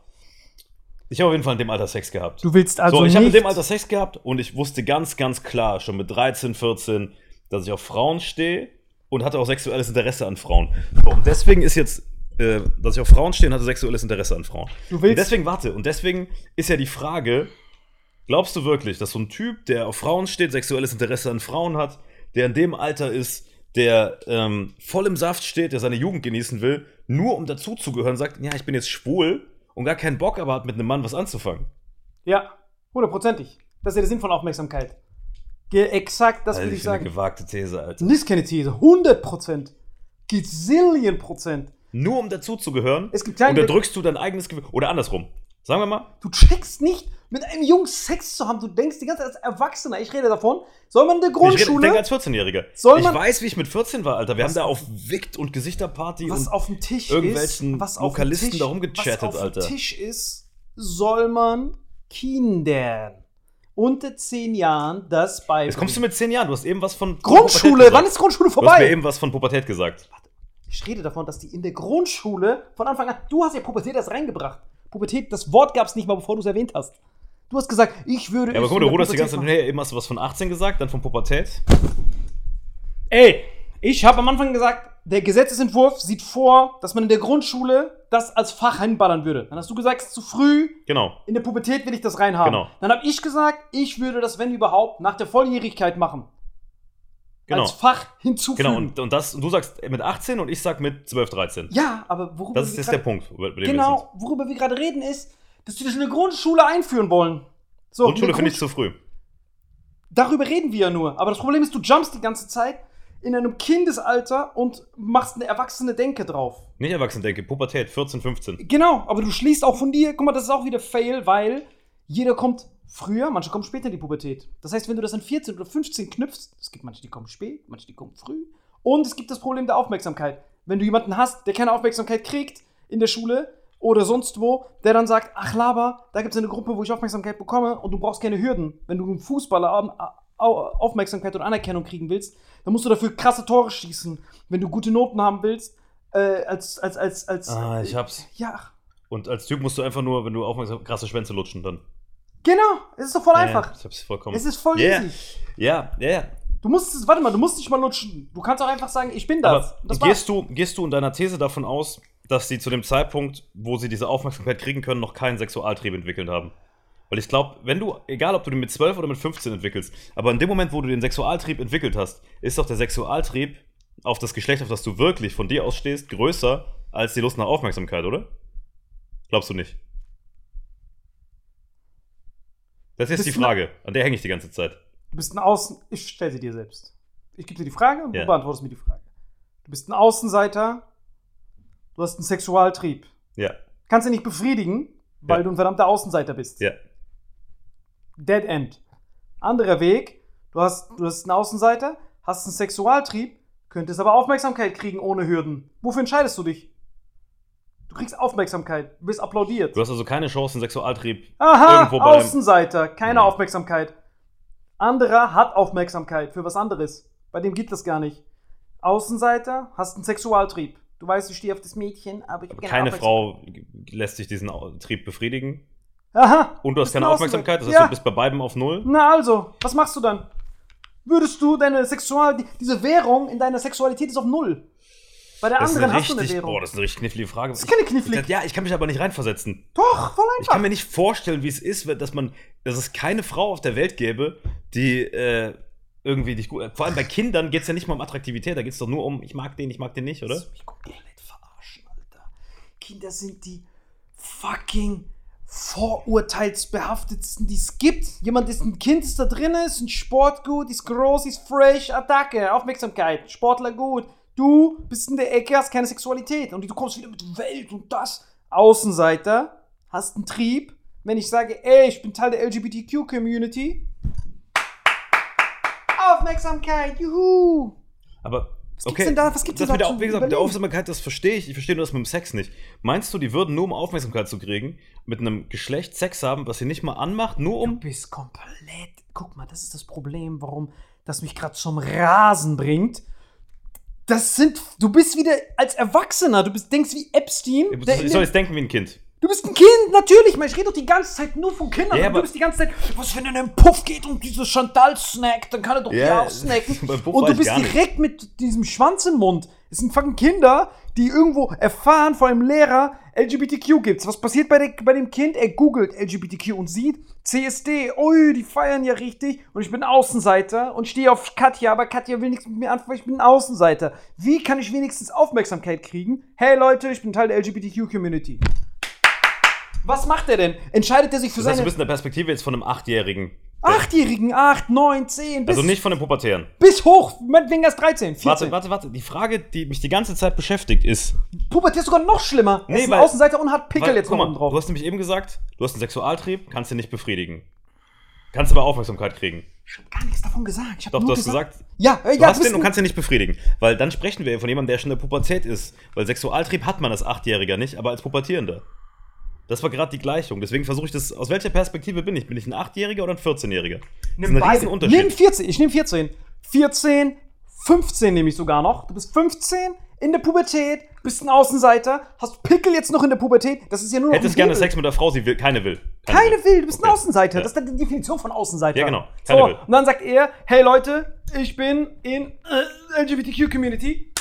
Speaker 1: Ich habe auf jeden Fall in dem Alter Sex gehabt.
Speaker 2: Du willst also
Speaker 1: so, ich habe in dem Alter Sex gehabt und ich wusste ganz, ganz klar, schon mit 13, 14, dass ich auf Frauen stehe und hatte auch sexuelles Interesse an Frauen. So, und deswegen ist jetzt, äh, dass ich auf Frauen stehe und hatte sexuelles Interesse an Frauen.
Speaker 2: Du
Speaker 1: Und
Speaker 2: willst...
Speaker 1: deswegen, warte, und deswegen ist ja die Frage, glaubst du wirklich, dass so ein Typ, der auf Frauen steht, sexuelles Interesse an Frauen hat, der in dem Alter ist, der ähm, voll im Saft steht, der seine Jugend genießen will, nur um dazuzugehören, sagt, ja, ich bin jetzt schwul und gar keinen Bock aber hat, mit einem Mann was anzufangen.
Speaker 2: Ja, hundertprozentig. Das ist ja der Sinn von Aufmerksamkeit. Ge exakt, das
Speaker 1: Also,
Speaker 2: würde ich
Speaker 1: eine
Speaker 2: sagen.
Speaker 1: gewagte These, Alter.
Speaker 2: Das ist keine These. 100 Prozent. Gazillion Prozent.
Speaker 1: Nur um dazuzugehören,
Speaker 2: Es gibt kleine...
Speaker 1: unterdrückst du dein eigenes Gefühl. Oder andersrum. Sagen wir mal,
Speaker 2: Du checkst nicht, mit einem Jungen Sex zu haben. Du denkst die ganze Zeit als Erwachsener. Ich rede davon. Soll man in der
Speaker 1: ich rede,
Speaker 2: Grundschule...
Speaker 1: denke als 14-Jähriger.
Speaker 2: Soll
Speaker 1: Ich
Speaker 2: man-
Speaker 1: weiß, wie ich mit 14 war, Alter. Wir haben da
Speaker 2: auf-
Speaker 1: Wicht und Gesichterparty
Speaker 2: was
Speaker 1: und
Speaker 2: auf dem Tisch
Speaker 1: irgendwelchen
Speaker 2: ist, was auf Tisch,
Speaker 1: da rumgechattet,
Speaker 2: was auf
Speaker 1: Alter.
Speaker 2: dem Tisch ist, soll man Kindern unter 10 Jahren das beibringen.
Speaker 1: Jetzt kommst du mit 10 Jahren, du hast eben was von
Speaker 2: Grundschule, wann ist Grundschule
Speaker 1: Du hast mir
Speaker 2: vorbei?
Speaker 1: eben was von Pubertät gesagt.
Speaker 2: Ich rede davon, dass die in der Grundschule von Anfang an, du hast ja Pubertät erst reingebracht. Pubertät, das Wort gab es nicht mal, bevor du es erwähnt hast. Du hast gesagt, ich würde.
Speaker 1: Ja, aber guck mal, du
Speaker 2: der
Speaker 1: ruderst die ganze Zeit her. Eben hast du was von 18 gesagt, dann von Pubertät.
Speaker 2: Ey, ich habe am Anfang gesagt, der Gesetzesentwurf sieht vor, dass man in der Grundschule das als Fach hinballern würde. Dann hast du gesagt, es ist zu früh.
Speaker 1: Genau.
Speaker 2: In der Pubertät will ich das reinhaben.
Speaker 1: Genau.
Speaker 2: Dann habe ich gesagt, ich würde das, wenn überhaupt, nach der Volljährigkeit machen.
Speaker 1: Genau.
Speaker 2: Als Fach hinzufügen.
Speaker 1: Genau, und, und das, und du sagst mit 18 und ich sag mit 12, 13.
Speaker 2: ja, aber worüber
Speaker 1: Das ist
Speaker 2: wir
Speaker 1: jetzt der Punkt,
Speaker 2: Genau, worüber wir gerade reden, ist, dass wir das in der Grundschule einführen wollen. So.
Speaker 1: Grundschule finde ich zu früh.
Speaker 2: Darüber reden wir ja nur. Aber das Problem ist, du jumpst die ganze Zeit in einem Kindesalter und machst eine erwachsene Denke drauf.
Speaker 1: Nicht erwachsen denke, Pubertät, 14, 15.
Speaker 2: Genau, aber du schließt auch von dir, guck mal, das ist auch wieder Fail, weil jeder kommt früher, manche kommen später in die Pubertät. Das heißt, wenn du das an 14 oder 15 knüpfst, es gibt manche, die kommen spät, manche, die kommen früh. Und es gibt das Problem der Aufmerksamkeit. Wenn du jemanden hast, der keine Aufmerksamkeit kriegt in der Schule oder sonst wo, der dann sagt, ach Laber, da gibt es eine Gruppe, wo ich Aufmerksamkeit bekomme und du brauchst keine Hürden. Wenn du einen Fußballer Au- Au- Aufmerksamkeit und Anerkennung kriegen willst, dann musst du dafür krasse Tore schießen. Wenn du gute Noten haben willst, äh, als, als, als, als.
Speaker 1: Ah, ich hab's.
Speaker 2: Ja,
Speaker 1: Und als Typ musst du einfach nur, wenn du aufmerksam krasse Schwänze lutschen, dann.
Speaker 2: Genau, es ist doch voll einfach.
Speaker 1: Ja, ich hab's vollkommen.
Speaker 2: Es ist voll
Speaker 1: Yeah.
Speaker 2: easy.
Speaker 1: Ja, ja, ja.
Speaker 2: Du musst es, warte mal, du musst nicht mal lutschen. Du kannst auch einfach sagen, ich bin das. Das
Speaker 1: gehst du, gehst du in deiner These davon aus, dass sie zu dem Zeitpunkt, wo sie diese Aufmerksamkeit kriegen können, noch keinen Sexualtrieb entwickelt haben? Weil ich glaube, wenn du, egal ob du den mit 12 oder mit 15 entwickelst, aber in dem Moment, wo du den Sexualtrieb entwickelt hast, ist doch der Sexualtrieb auf das Geschlecht, auf das du wirklich von dir aus stehst, größer als die Lust nach Aufmerksamkeit, oder? Glaubst du nicht? Das ist
Speaker 2: Bist
Speaker 1: die
Speaker 2: du-
Speaker 1: Frage, an der hänge ich die ganze Zeit.
Speaker 2: Du bist ein Außen. Ich stelle sie dir selbst. Ich gebe dir die Frage und
Speaker 1: Ja.
Speaker 2: du beantwortest mir die Frage. Du bist ein Außenseiter. Du hast einen Sexualtrieb.
Speaker 1: Ja,
Speaker 2: Kannst du nicht befriedigen, weil
Speaker 1: Ja.
Speaker 2: du ein verdammter Außenseiter bist.
Speaker 1: ja.
Speaker 2: Dead End. Anderer Weg. Du hast, du hast einen Außenseiter, hast einen Sexualtrieb, könntest aber Aufmerksamkeit kriegen ohne Hürden. Wofür entscheidest du dich? Du kriegst Aufmerksamkeit, du wirst applaudiert.
Speaker 1: Du hast also keine Chance, einen Sexualtrieb
Speaker 2: Aha,
Speaker 1: irgendwo bei
Speaker 2: Außenseiter, keine
Speaker 1: Mhm.
Speaker 2: Aufmerksamkeit. Anderer hat Aufmerksamkeit für was anderes. Bei dem geht das gar nicht. Außenseiter, hast einen Sexualtrieb. Du weißt, ich stehe auf das Mädchen, aber ich
Speaker 1: Aber keine Frau lässt sich diesen Trieb befriedigen.
Speaker 2: Aha.
Speaker 1: Und du hast
Speaker 2: Bist
Speaker 1: keine
Speaker 2: ein
Speaker 1: Aufmerksamkeit, das heißt,
Speaker 2: Außenseiter.
Speaker 1: du bist bei beidem auf Null.
Speaker 2: Na also, was machst du dann? Würdest du deine Sexual... die- Diese Währung in deiner Sexualität ist auf Null. Bei der
Speaker 1: Das
Speaker 2: anderen hast du eine
Speaker 1: richtig,
Speaker 2: Währung.
Speaker 1: boah, das ist eine richtig knifflige Frage.
Speaker 2: Das ist keine knifflig.
Speaker 1: Ja, ich kann mich aber nicht reinversetzen.
Speaker 2: Doch, voll
Speaker 1: Ich
Speaker 2: einfach.
Speaker 1: kann mir nicht vorstellen, wie es ist, dass man, dass es keine Frau auf der Welt gäbe, die äh, irgendwie dich gut. Vor allem bei Kindern geht es ja nicht mal um Attraktivität, da geht es doch nur um, ich mag den, ich mag den nicht, oder?
Speaker 2: Lass mich komplett verarschen, Alter. Kinder sind die fucking vorurteilsbehaftetsten, die es gibt. Jemand ist ein Kind, ist da drin, ist ein Sportgut, ist groß, ist fresh, Attacke, Aufmerksamkeit, Sportler gut. Du bist in der Ecke, hast keine Sexualität und du kommst wieder mit Welt und das. Außenseiter, hast einen Trieb. Wenn ich sage, ey, ich bin Teil der LGBTQ-Community. Aufmerksamkeit, juhu.
Speaker 1: Aber.
Speaker 2: Was gibt's
Speaker 1: okay,
Speaker 2: denn da- was gibt's
Speaker 1: das
Speaker 2: denn
Speaker 1: mit
Speaker 2: da
Speaker 1: der,
Speaker 2: zu
Speaker 1: wie gesagt, mit der? Aufmerksamkeit, das verstehe ich. Ich verstehe nur das mit dem Sex nicht. Meinst du, die würden nur um Aufmerksamkeit zu kriegen, mit einem Geschlecht Sex haben, was sie nicht mal anmacht, nur
Speaker 2: Du
Speaker 1: um.
Speaker 2: bist komplett. Guck mal, das ist das Problem, warum das mich gerade zum Rasen bringt. Das sind. Du bist wieder als Erwachsener. Du bist, denkst wie Epstein. der in
Speaker 1: Ich soll jetzt denken wie ein Kind.
Speaker 2: du bist ein Kind, natürlich. Man, ich rede doch die ganze Zeit nur von Kindern.
Speaker 1: Ja,
Speaker 2: du bist die ganze Zeit. Was, wenn er in den Puff geht und diese Chantal snackt, dann kann er doch
Speaker 1: Ja,
Speaker 2: ja auch snacken. Und du
Speaker 1: ich
Speaker 2: bist direkt mit diesem Schwanz im Mund. Es sind fucking Kinder, die irgendwo erfahren von einem Lehrer, LGBTQ gibt's. Was passiert bei, der, bei dem Kind? Er googelt LGBTQ und sieht CSD. Ui, die feiern ja richtig. Und ich bin Außenseiter und stehe auf Katja, aber Katja will nichts mit mir anfangen, ich bin ein Außenseiter. Wie kann ich wenigstens Aufmerksamkeit kriegen? Hey Leute, ich bin Teil der LGBTQ-Community. Was macht er denn? Entscheidet er sich für
Speaker 1: Das
Speaker 2: seine
Speaker 1: bist in der Perspektive jetzt von einem Achtjährigen.
Speaker 2: Achtjährigen, acht, neun, zehn, bis,
Speaker 1: Also nicht von einem Pubertären.
Speaker 2: bis hoch, meinetwegen erst 13, 14.
Speaker 1: Warte, warte, warte. Die Frage, die mich die ganze Zeit beschäftigt, ist.
Speaker 2: Pubertät ist sogar noch schlimmer.
Speaker 1: Nee,
Speaker 2: er ist ein
Speaker 1: weil-
Speaker 2: Außenseiter und hat Pickel
Speaker 1: weil,
Speaker 2: jetzt noch
Speaker 1: mal,
Speaker 2: drauf.
Speaker 1: Du hast nämlich eben gesagt, du hast einen Sexualtrieb, kannst ihn nicht befriedigen. Kannst aber Aufmerksamkeit kriegen.
Speaker 2: Ich hab gar nichts davon gesagt. Ich hab
Speaker 1: Doch, du hast gesagt,
Speaker 2: Ja, äh,
Speaker 1: du
Speaker 2: ja,
Speaker 1: hast den und
Speaker 2: ein-
Speaker 1: kannst ihn nicht befriedigen. Weil dann sprechen wir von jemandem, der schon in der Pubertät ist. Weil Sexualtrieb hat man als Achtjähriger nicht, aber als Pubertierender. Das war gerade die Gleichung. Deswegen versuche ich das. Aus welcher Perspektive bin ich? Bin ich ein Achtjähriger oder ein 14-Jähriger? Das ist
Speaker 2: Nimm
Speaker 1: ein
Speaker 2: beide.
Speaker 1: Riesenunterschied.
Speaker 2: Nimm 14. Ich nehme 14. 14, 15 nehme ich sogar noch. Du bist 15 in der Pubertät, bist ein Außenseiter, hast Pickel jetzt noch in der Pubertät. Das ist ja nur noch
Speaker 1: Hättest
Speaker 2: ein
Speaker 1: gerne. Sex mit der Frau, sie will, keine will.
Speaker 2: Keine will, du bist ein
Speaker 1: Okay.
Speaker 2: Außenseiter.
Speaker 1: Ja.
Speaker 2: Das ist die Definition von Außenseiter.
Speaker 1: Ja, genau.
Speaker 2: So,
Speaker 1: Keine will.
Speaker 2: und dann sagt er, hey Leute, ich bin in äh, LGBTQ-Community.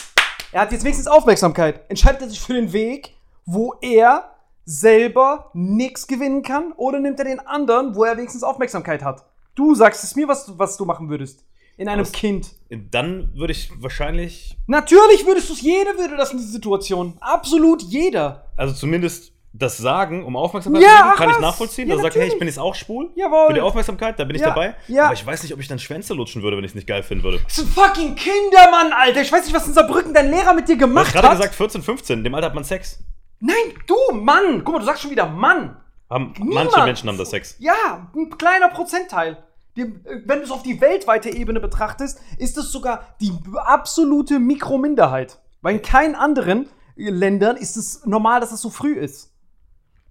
Speaker 2: er hat jetzt wenigstens Aufmerksamkeit. Entscheidet er sich für den Weg, wo er selber nichts gewinnen kann? Oder nimmt er den anderen, wo er wenigstens Aufmerksamkeit hat? Du sagst es mir, was, du- was du machen würdest. In einem
Speaker 1: Was-
Speaker 2: Kind.
Speaker 1: Dann würde ich wahrscheinlich,
Speaker 2: Natürlich würdest du es, jeder würde das in dieser Situation. Absolut jeder.
Speaker 1: also zumindest das sagen, um Aufmerksamkeit
Speaker 2: Ja,
Speaker 1: zu
Speaker 2: ach
Speaker 1: kann ich
Speaker 2: was.
Speaker 1: nachvollziehen.
Speaker 2: Ja,
Speaker 1: er sagt, hey, ich bin jetzt auch schwul.
Speaker 2: Jawohl.
Speaker 1: Für die Aufmerksamkeit, da bin ich
Speaker 2: Ja,
Speaker 1: dabei.
Speaker 2: ja.
Speaker 1: Aber ich weiß nicht, ob ich dann Schwänze lutschen würde, wenn ich es nicht geil finden würde.
Speaker 2: Das ein fucking Kindermann, Alter. Ich weiß nicht, was in Saarbrücken dein Lehrer mit dir
Speaker 1: Du hast
Speaker 2: gemacht
Speaker 1: gerade
Speaker 2: hat.
Speaker 1: gesagt 14, 15, in dem Alter hat man Sex.
Speaker 2: Nein, du, Mann. Guck mal, du sagst schon wieder Mann.
Speaker 1: Haben,
Speaker 2: Niemand.
Speaker 1: manche Menschen haben das Sex.
Speaker 2: Ja, ein kleiner Prozentteil. Äh, wenn du es auf die weltweite Ebene betrachtest, ist es sogar die absolute Mikrominderheit. Weil in keinen anderen äh, Ländern ist es normal, dass es so früh ist.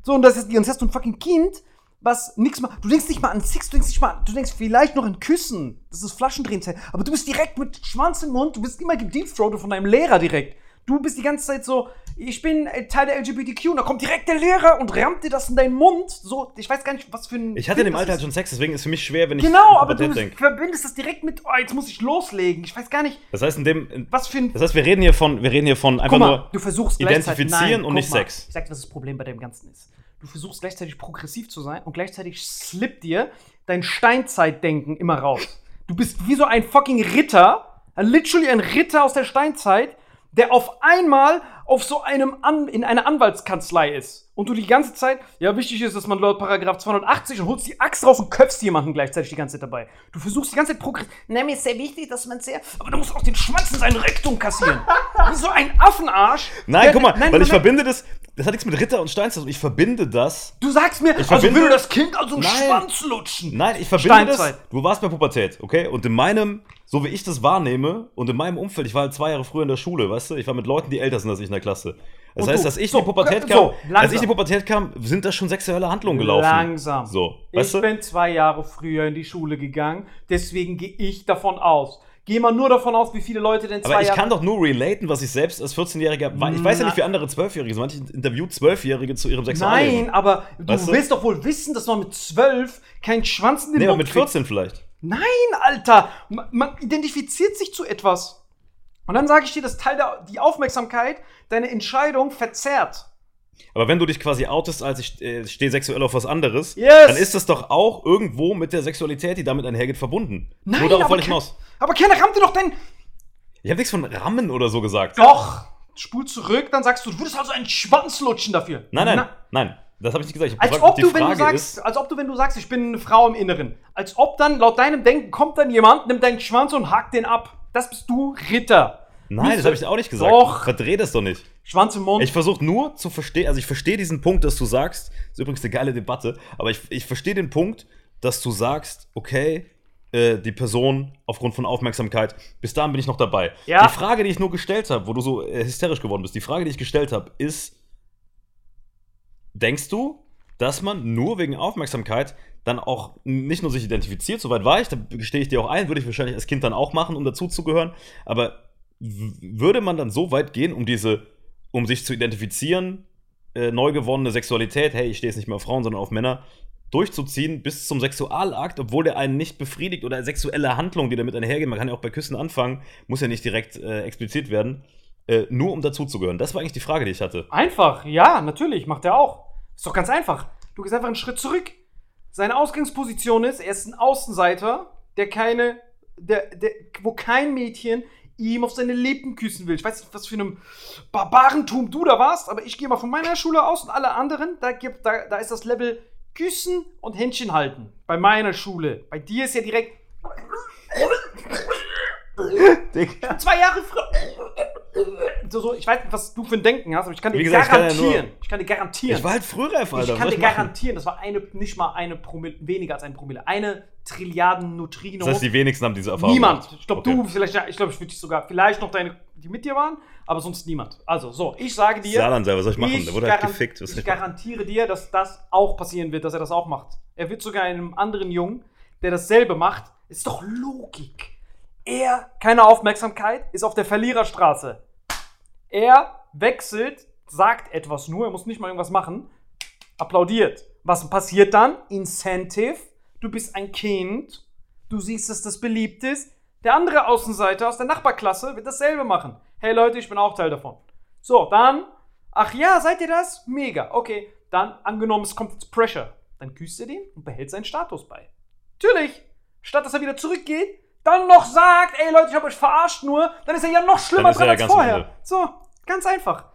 Speaker 2: So, und das ist, jetzt hast du ein fucking Kind, was nichts mal. Du denkst nicht mal an Sex, du denkst nicht mal, du denkst vielleicht noch an Küssen. Das ist Flaschendrehen. Aber du bist direkt mit Schwanz im Mund, du bist immer gedeepthroated von deinem Lehrer direkt. Du bist die ganze Zeit so, ich bin äh, Teil der LGBTQ, und da kommt direkt der Lehrer und rammt dir das in deinen Mund. So, ich weiß gar nicht, was für ein.
Speaker 1: Ich hatte in dem Alter halt schon Sex, deswegen ist es für mich schwer, wenn ich
Speaker 2: Genau, aber du
Speaker 1: denk.
Speaker 2: verbindest das direkt mit, oh, jetzt muss ich loslegen. Ich weiß gar nicht,
Speaker 1: Das heißt, in dem, in,
Speaker 2: was für ein.
Speaker 1: das heißt, wir reden hier von, wir reden hier von einfach
Speaker 2: mal,
Speaker 1: nur.
Speaker 2: du versuchst
Speaker 1: identifizieren
Speaker 2: gleichzeitig,
Speaker 1: und nicht
Speaker 2: mal,
Speaker 1: Sex.
Speaker 2: Ich sag dir, was das Problem bei dem Ganzen ist. Du versuchst gleichzeitig progressiv zu sein und gleichzeitig slippt dir dein Steinzeitdenken immer raus. Du bist wie so ein fucking Ritter, literally ein Ritter aus der Steinzeit, der auf einmal auf so einem An in einer Anwaltskanzlei ist. Und du die ganze Zeit, ja, wichtig ist, dass man laut Paragraph 280 und holst die Axt raus und köpfst jemanden gleichzeitig die ganze Zeit dabei. Du versuchst die ganze Zeit progressiv. Na, mir ist sehr wichtig, dass man sehr. Aber du musst auch den Schwanz in sein Rektum kassieren. wie so ein Affenarsch.
Speaker 1: Nein,
Speaker 2: der-
Speaker 1: guck mal,
Speaker 2: nein,
Speaker 1: weil ich
Speaker 2: nein,
Speaker 1: verbinde das, das hat nichts mit Ritter und Stein zu tun. Ich verbinde das.
Speaker 2: Du sagst mir, also
Speaker 1: verbinde-
Speaker 2: will du das Kind also einen
Speaker 1: Nein.
Speaker 2: Schwanz lutschen.
Speaker 1: Nein, ich verbinde das.
Speaker 2: Steinzeit.
Speaker 1: Du warst bei Pubertät, okay? Und in meinem, so wie ich das wahrnehme, und in meinem Umfeld, ich war halt zwei Jahre früher in der Schule, weißt du? Ich war mit Leuten, die älter sind als ich in der Klasse. Das
Speaker 2: Und
Speaker 1: heißt,
Speaker 2: du-
Speaker 1: dass ich
Speaker 2: so,
Speaker 1: in die Pubertät
Speaker 2: so,
Speaker 1: kam, als
Speaker 2: langsam.
Speaker 1: ich in die Pubertät kam, sind da schon sexuelle Handlungen gelaufen.
Speaker 2: Langsam.
Speaker 1: So,
Speaker 2: ich
Speaker 1: weißt du?
Speaker 2: bin zwei Jahre früher in die Schule gegangen, deswegen gehe ich davon aus. Geh mal nur davon aus, wie viele Leute denn zwei
Speaker 1: Aber ich
Speaker 2: Jahre.
Speaker 1: kann doch nur relaten, was ich selbst als 14-Jähriger war. Ich weiß ja nicht, wie andere Zwölfjährige sind. Manche interviewen Zwölfjährige zu ihrem Sexualleben.
Speaker 2: Nein, aber du
Speaker 1: Weißt du?
Speaker 2: willst doch wohl wissen, dass man mit zwölf keinen Schwanz in den
Speaker 1: Nee, aber
Speaker 2: Mund
Speaker 1: mit
Speaker 2: kriegt.
Speaker 1: 14 vielleicht.
Speaker 2: Nein, Alter! Man, man identifiziert sich zu etwas. Und dann sage ich dir, dass Teil der die Aufmerksamkeit deine Entscheidung verzerrt.
Speaker 1: Aber wenn du dich quasi outest, als ich äh, stehe sexuell auf was anderes,
Speaker 2: Yes.
Speaker 1: dann ist das doch auch irgendwo mit der Sexualität, die damit einhergeht, verbunden.
Speaker 2: Nein,
Speaker 1: Nur darauf
Speaker 2: aber,
Speaker 1: wollte ich hinaus.
Speaker 2: aber keiner rammte doch dein.
Speaker 1: Ich habe nichts von Rammen oder so gesagt.
Speaker 2: Doch! Spul zurück, dann sagst du, du würdest also einen Schwanz lutschen dafür.
Speaker 1: Nein, nein,
Speaker 2: Na,
Speaker 1: nein. Das habe ich nicht gesagt. Ich
Speaker 2: als
Speaker 1: gefragt,
Speaker 2: ob du, wenn du sagst, als ob du, wenn du sagst, ich bin eine Frau im Inneren, als ob dann laut deinem Denken kommt dann jemand, nimmt deinen Schwanz und hakt den ab. Das bist du, Ritter.
Speaker 1: Nein, das habe ich auch nicht gesagt.
Speaker 2: Doch.
Speaker 1: Verdreh das doch nicht.
Speaker 2: Schwanz im Mund.
Speaker 1: Ich versuche nur zu verstehen, also ich verstehe diesen Punkt, dass du sagst, ist übrigens eine geile Debatte, aber ich, ich verstehe den Punkt, dass du sagst, okay, äh, die Person aufgrund von Aufmerksamkeit, bis dahin bin ich noch dabei.
Speaker 2: Ja.
Speaker 1: Die Frage, die ich nur gestellt habe, wo du so äh, hysterisch geworden bist, die Frage, die ich gestellt habe, ist, denkst du, dass man nur wegen Aufmerksamkeit dann auch nicht nur sich identifiziert, soweit war ich, da gestehe ich dir auch ein, würde ich wahrscheinlich als Kind dann auch machen, um dazuzugehören, aber würde man dann so weit gehen, um diese, um sich zu identifizieren, äh, neu gewonnene Sexualität, hey, ich stehe jetzt nicht mehr auf Frauen, sondern auf Männer, durchzuziehen bis zum Sexualakt, obwohl der einen nicht befriedigt oder sexuelle Handlungen, die damit einhergehen, man kann ja auch bei Küssen anfangen, muss ja nicht direkt äh, explizit werden, äh, nur um dazuzugehören. Das war eigentlich die Frage, die ich hatte.
Speaker 2: Einfach, ja, natürlich, macht er auch. Ist doch ganz einfach. Du gehst einfach einen Schritt zurück. Seine Ausgangsposition ist, er ist ein Außenseiter, der keine, der, der, wo kein Mädchen ihm auf seine Lippen küssen will. Ich weiß nicht, was für einem Barbarentum du da warst, aber ich gehe mal von meiner Schule aus und alle anderen, da, gibt, da, da ist das Level Küssen und Händchen halten. Bei meiner Schule. Bei dir ist ja direkt. Zwei Jahre früher. So, so, ich weiß nicht, was du für ein Denken hast, aber ich kann dir
Speaker 1: gesagt, ich kann ja
Speaker 2: garantieren. ich kann dir garantieren.
Speaker 1: Ich war halt frühreif, Alter.
Speaker 2: Ich kann
Speaker 1: was
Speaker 2: dir
Speaker 1: machen?
Speaker 2: garantieren, das war eine, nicht mal eine Promille, weniger als ein Promille. Eine Trilliarden Neutrino.
Speaker 1: Das heißt, die wenigsten haben diese Erfahrung.
Speaker 2: niemand.
Speaker 1: gemacht.
Speaker 2: Ich glaube,
Speaker 1: Okay.
Speaker 2: du, vielleicht, ich glaube, ich würde dich sogar, vielleicht noch deine, die mit dir waren, aber sonst niemand. Also, so, ich sage dir.
Speaker 1: Saarland selber, was soll ich machen?
Speaker 2: Ich,
Speaker 1: Der wurde halt gefickt.
Speaker 2: Ich
Speaker 1: ich
Speaker 2: garantiere dir, dass das auch passieren wird, dass er das auch macht. Er wird sogar einem anderen Jungen, der dasselbe macht, ist doch Logik. Er, keine Aufmerksamkeit, ist auf der Verliererstraße. Er wechselt, sagt etwas nur, er muss nicht mal irgendwas machen, applaudiert. Was passiert dann? Incentive. Du bist ein Kind, du siehst, dass das beliebt ist. Der andere Außenseiter aus der Nachbarklasse wird dasselbe machen. Hey Leute, ich bin auch Teil davon. So, dann, ach ja, seid ihr das? Mega. Okay, dann angenommen, es kommt Pressure. Dann küsst er den und behält seinen Status bei. Natürlich. Statt dass er wieder zurückgeht, dann noch sagt, ey Leute, ich habe euch verarscht nur, dann ist er ja noch schlimmer
Speaker 1: er
Speaker 2: dran
Speaker 1: ja
Speaker 2: als vorher.
Speaker 1: Ende.
Speaker 2: So, ganz einfach.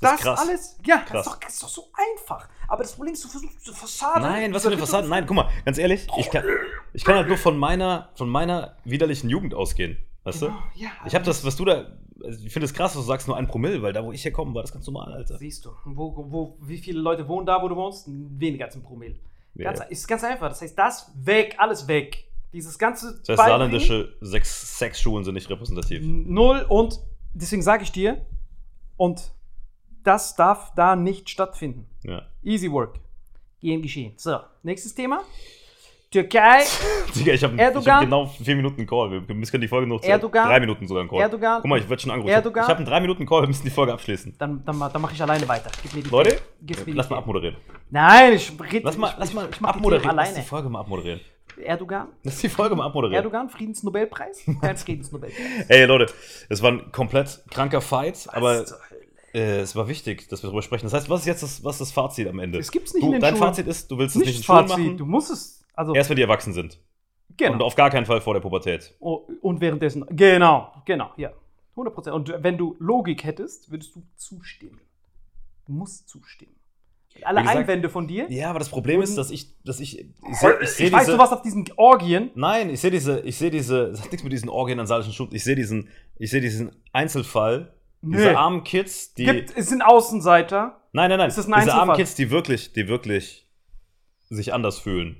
Speaker 1: Das
Speaker 2: Das,
Speaker 1: ist krass.
Speaker 2: alles, ja, das
Speaker 1: Krass.
Speaker 2: ist, doch, das ist doch so einfach. Aber das Problem ist, du versuchst diese Fassade.
Speaker 1: Nein, was für eine Fassade? Nein, guck mal, ganz ehrlich, ich kann, ich kann halt nur von meiner, von meiner widerlichen Jugend ausgehen. Weißt du?
Speaker 2: Genau, ja,
Speaker 1: Ich habe das, was du da. also Ich finde es krass, dass du sagst nur ein Promille, weil da, wo ich herkomme, war das ganz normal, Alter.
Speaker 2: Siehst du, wo, wo, wie viele Leute wohnen da, wo du wohnst? Weniger als ein Promille.
Speaker 1: Ja.
Speaker 2: Ganz, Ist ganz einfach. Das heißt, das weg, alles weg. Dieses ganze
Speaker 1: Das heißt, saarländische Sex Sexschulen sind nicht repräsentativ.
Speaker 2: Null und deswegen sage ich dir, und das darf da nicht stattfinden.
Speaker 1: Ja.
Speaker 2: Easy work. Gehen geschehen. So, nächstes Thema. Türkei,
Speaker 1: Digga, ich habe hab genau vier Minuten Call. Wir müssen die Folge noch
Speaker 2: Erdogan.
Speaker 1: drei Minuten sogar einen Call.
Speaker 2: Erdogan.
Speaker 1: Guck mal, ich werde schon angerufen.
Speaker 2: Erdogan.
Speaker 1: Ich habe einen drei Minuten Call, wir müssen die Folge abschließen.
Speaker 2: dann, dann, dann mache ich alleine weiter. Gib mir die
Speaker 1: Leute, lass mal abmoderieren.
Speaker 2: Nein, ich rede
Speaker 1: Lass mal,
Speaker 2: ich,
Speaker 1: lass mal
Speaker 2: ich, ich
Speaker 1: abmoderieren.
Speaker 2: Themen
Speaker 1: Lass die
Speaker 2: alleine.
Speaker 1: Folge mal abmoderieren.
Speaker 2: Erdogan,
Speaker 1: Lass die Folge mal abmoderieren.
Speaker 2: Erdogan, Friedensnobelpreis? Kein Friedensnobelpreis.
Speaker 1: Ey, Leute, es war ein komplett kranker Fight, aber
Speaker 2: zur Hölle?
Speaker 1: äh, es war wichtig, dass wir darüber sprechen. Das heißt, was ist jetzt das, was ist das Fazit am Ende?
Speaker 2: Das gibt's nicht
Speaker 1: du,
Speaker 2: in den
Speaker 1: Dein
Speaker 2: Schulen.
Speaker 1: Fazit ist, du willst es nicht,
Speaker 2: Nicht
Speaker 1: in Schulen
Speaker 2: Fazit,
Speaker 1: machen,
Speaker 2: du musst es. Also,
Speaker 1: erst wenn die erwachsen sind. Und
Speaker 2: genau.
Speaker 1: auf gar keinen Fall vor der Pubertät.
Speaker 2: Oh, Und währenddessen, genau, genau, ja. 100%. Und wenn du Logik hättest, würdest du zustimmen. Du musst zustimmen. Alle
Speaker 1: gesagt-
Speaker 2: Einwände von dir.
Speaker 1: Ja, aber das Problem ist, dass ich, dass ich, ich
Speaker 2: Ich,
Speaker 1: sehe ich seh
Speaker 2: weiß,
Speaker 1: diese,
Speaker 2: du warst auf diesen Orgien.
Speaker 1: Nein, ich sehe diese, ich sehe diese, das hat nichts mit diesen Orgien an saalischen Schulen. Ich sehe diesen, ich sehe diesen Einzelfall, diese
Speaker 2: Nee.
Speaker 1: armen Kids, die,
Speaker 2: Gibt, es sind Außenseiter.
Speaker 1: nein, nein, nein,
Speaker 2: Ist das ein
Speaker 1: diese armen? Kids, die wirklich, die wirklich sich anders fühlen.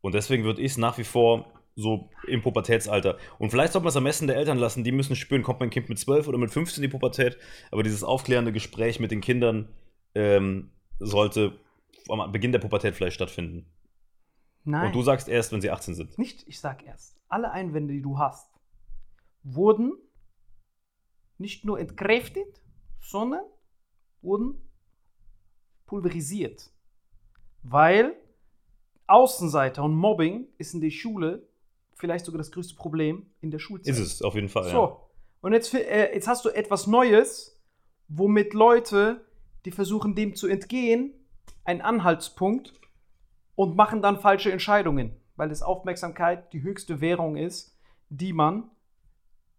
Speaker 1: Und deswegen würde ich es nach wie vor so im Pubertätsalter. Und vielleicht sollte man es am besten der Eltern lassen, die müssen spüren, kommt mein Kind mit 12 oder mit 15 in die Pubertät. Aber dieses aufklärende Gespräch mit den Kindern ähm, sollte am Beginn der Pubertät vielleicht stattfinden.
Speaker 2: Nein.
Speaker 1: Und du sagst erst, wenn sie 18 sind.
Speaker 2: Nicht, ich sag erst. Alle Einwände, die du hast, wurden nicht nur entkräftet, sondern wurden pulverisiert. Weil Außenseiter und Mobbing ist in der Schule vielleicht sogar das größte Problem in der Schulzeit.
Speaker 1: Ist es, auf jeden Fall. Ja.
Speaker 2: So. Und jetzt, äh, jetzt hast du etwas Neues, womit Leute, die versuchen, dem zu entgehen, einen Anhaltspunkt und machen dann falsche Entscheidungen, weil es Aufmerksamkeit die höchste Währung ist, die man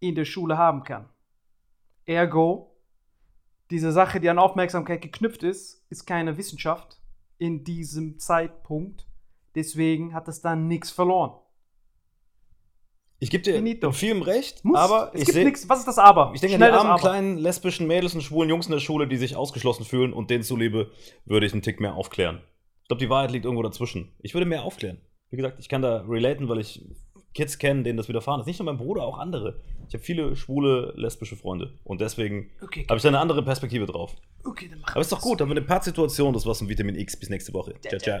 Speaker 2: in der Schule haben kann. Ergo, diese Sache, die an Aufmerksamkeit geknüpft ist, ist keine Wissenschaft in diesem Zeitpunkt. Deswegen hat es dann nichts verloren.
Speaker 1: Ich gebe dir
Speaker 2: Finito.
Speaker 1: in vielem recht,
Speaker 2: Muss.
Speaker 1: aber
Speaker 2: es
Speaker 1: ich
Speaker 2: gibt
Speaker 1: sehe.
Speaker 2: nichts. Was ist das Aber?
Speaker 1: Ich denke an
Speaker 2: Schnell
Speaker 1: die
Speaker 2: das
Speaker 1: armen
Speaker 2: Aber.
Speaker 1: kleinen lesbischen Mädels und schwulen Jungs in der Schule, die sich ausgeschlossen fühlen und denen zuliebe würde ich einen Tick mehr aufklären. Ich glaube, die Wahrheit liegt irgendwo dazwischen. Ich würde mehr aufklären. Wie gesagt, ich kann da relaten, weil ich Kids kenne, denen das widerfahren ist. Nicht nur mein Bruder, auch andere. Ich habe viele schwule, lesbische Freunde. Und deswegen
Speaker 2: Okay,
Speaker 1: habe ich da eine andere Perspektive drauf.
Speaker 2: okay, dann mach
Speaker 1: Aber ist doch gut, haben wir eine Part-Situation, das war's von Vitamin X. Bis nächste Woche. Ciao, ciao.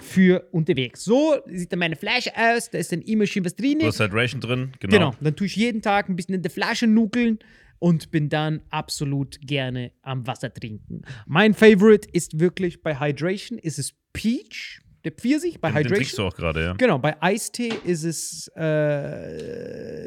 Speaker 3: für unterwegs. So sieht dann meine Flasche aus, da ist dann immer schön was drin.
Speaker 1: Du hast Hydration drin, genau.
Speaker 3: Genau, dann tue ich jeden Tag ein bisschen in der Flasche nuckeln und bin dann absolut gerne am Wasser trinken. Mein Favorite ist wirklich bei Hydration ist es Peach.
Speaker 2: der Pfirsich bei
Speaker 1: Den, den trinkst
Speaker 2: Hydration.
Speaker 1: du auch gerade, ja.
Speaker 2: Genau, bei Eistee ist es äh,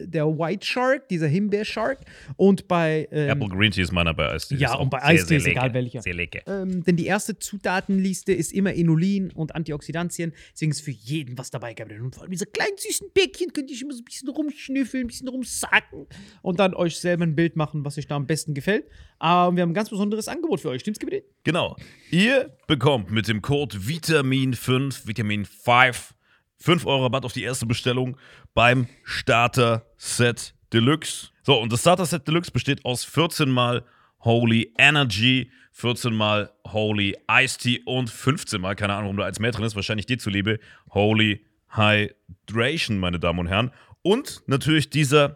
Speaker 2: der White Shark, dieser Himbeer-Shark. Und bei. Ähm,
Speaker 1: Apple Green Tea ist meiner bei Eistee.
Speaker 2: Ja, und bei Eistee ist egal welcher.
Speaker 1: Sehr lecker.
Speaker 2: ähm, denn die erste Zutatenliste ist immer Inulin und Antioxidantien. Deswegen ist für jeden was dabei gehabt. Und vor allem diese kleinen süßen Bäckchen könnt ihr immer so ein bisschen rumschnüffeln, ein bisschen rumsacken und dann euch selber ein Bild machen, was euch da am besten gefällt. Aber wir haben ein ganz besonderes Angebot für euch. Stimmt's, Gebiet?
Speaker 1: Genau. Ihr bekommt mit dem Code Vitamin5, Vitamin 5, 5 Euro Rabatt auf die erste Bestellung beim Starter Set Deluxe. So, und das Starter Set Deluxe besteht aus 14 mal Holy Energy, 14 mal Holy Iced Tea und 15 mal, keine Ahnung, warum da eins mehr drin ist, wahrscheinlich dir zuliebe, Holy Hydration, meine Damen und Herren. Und natürlich dieser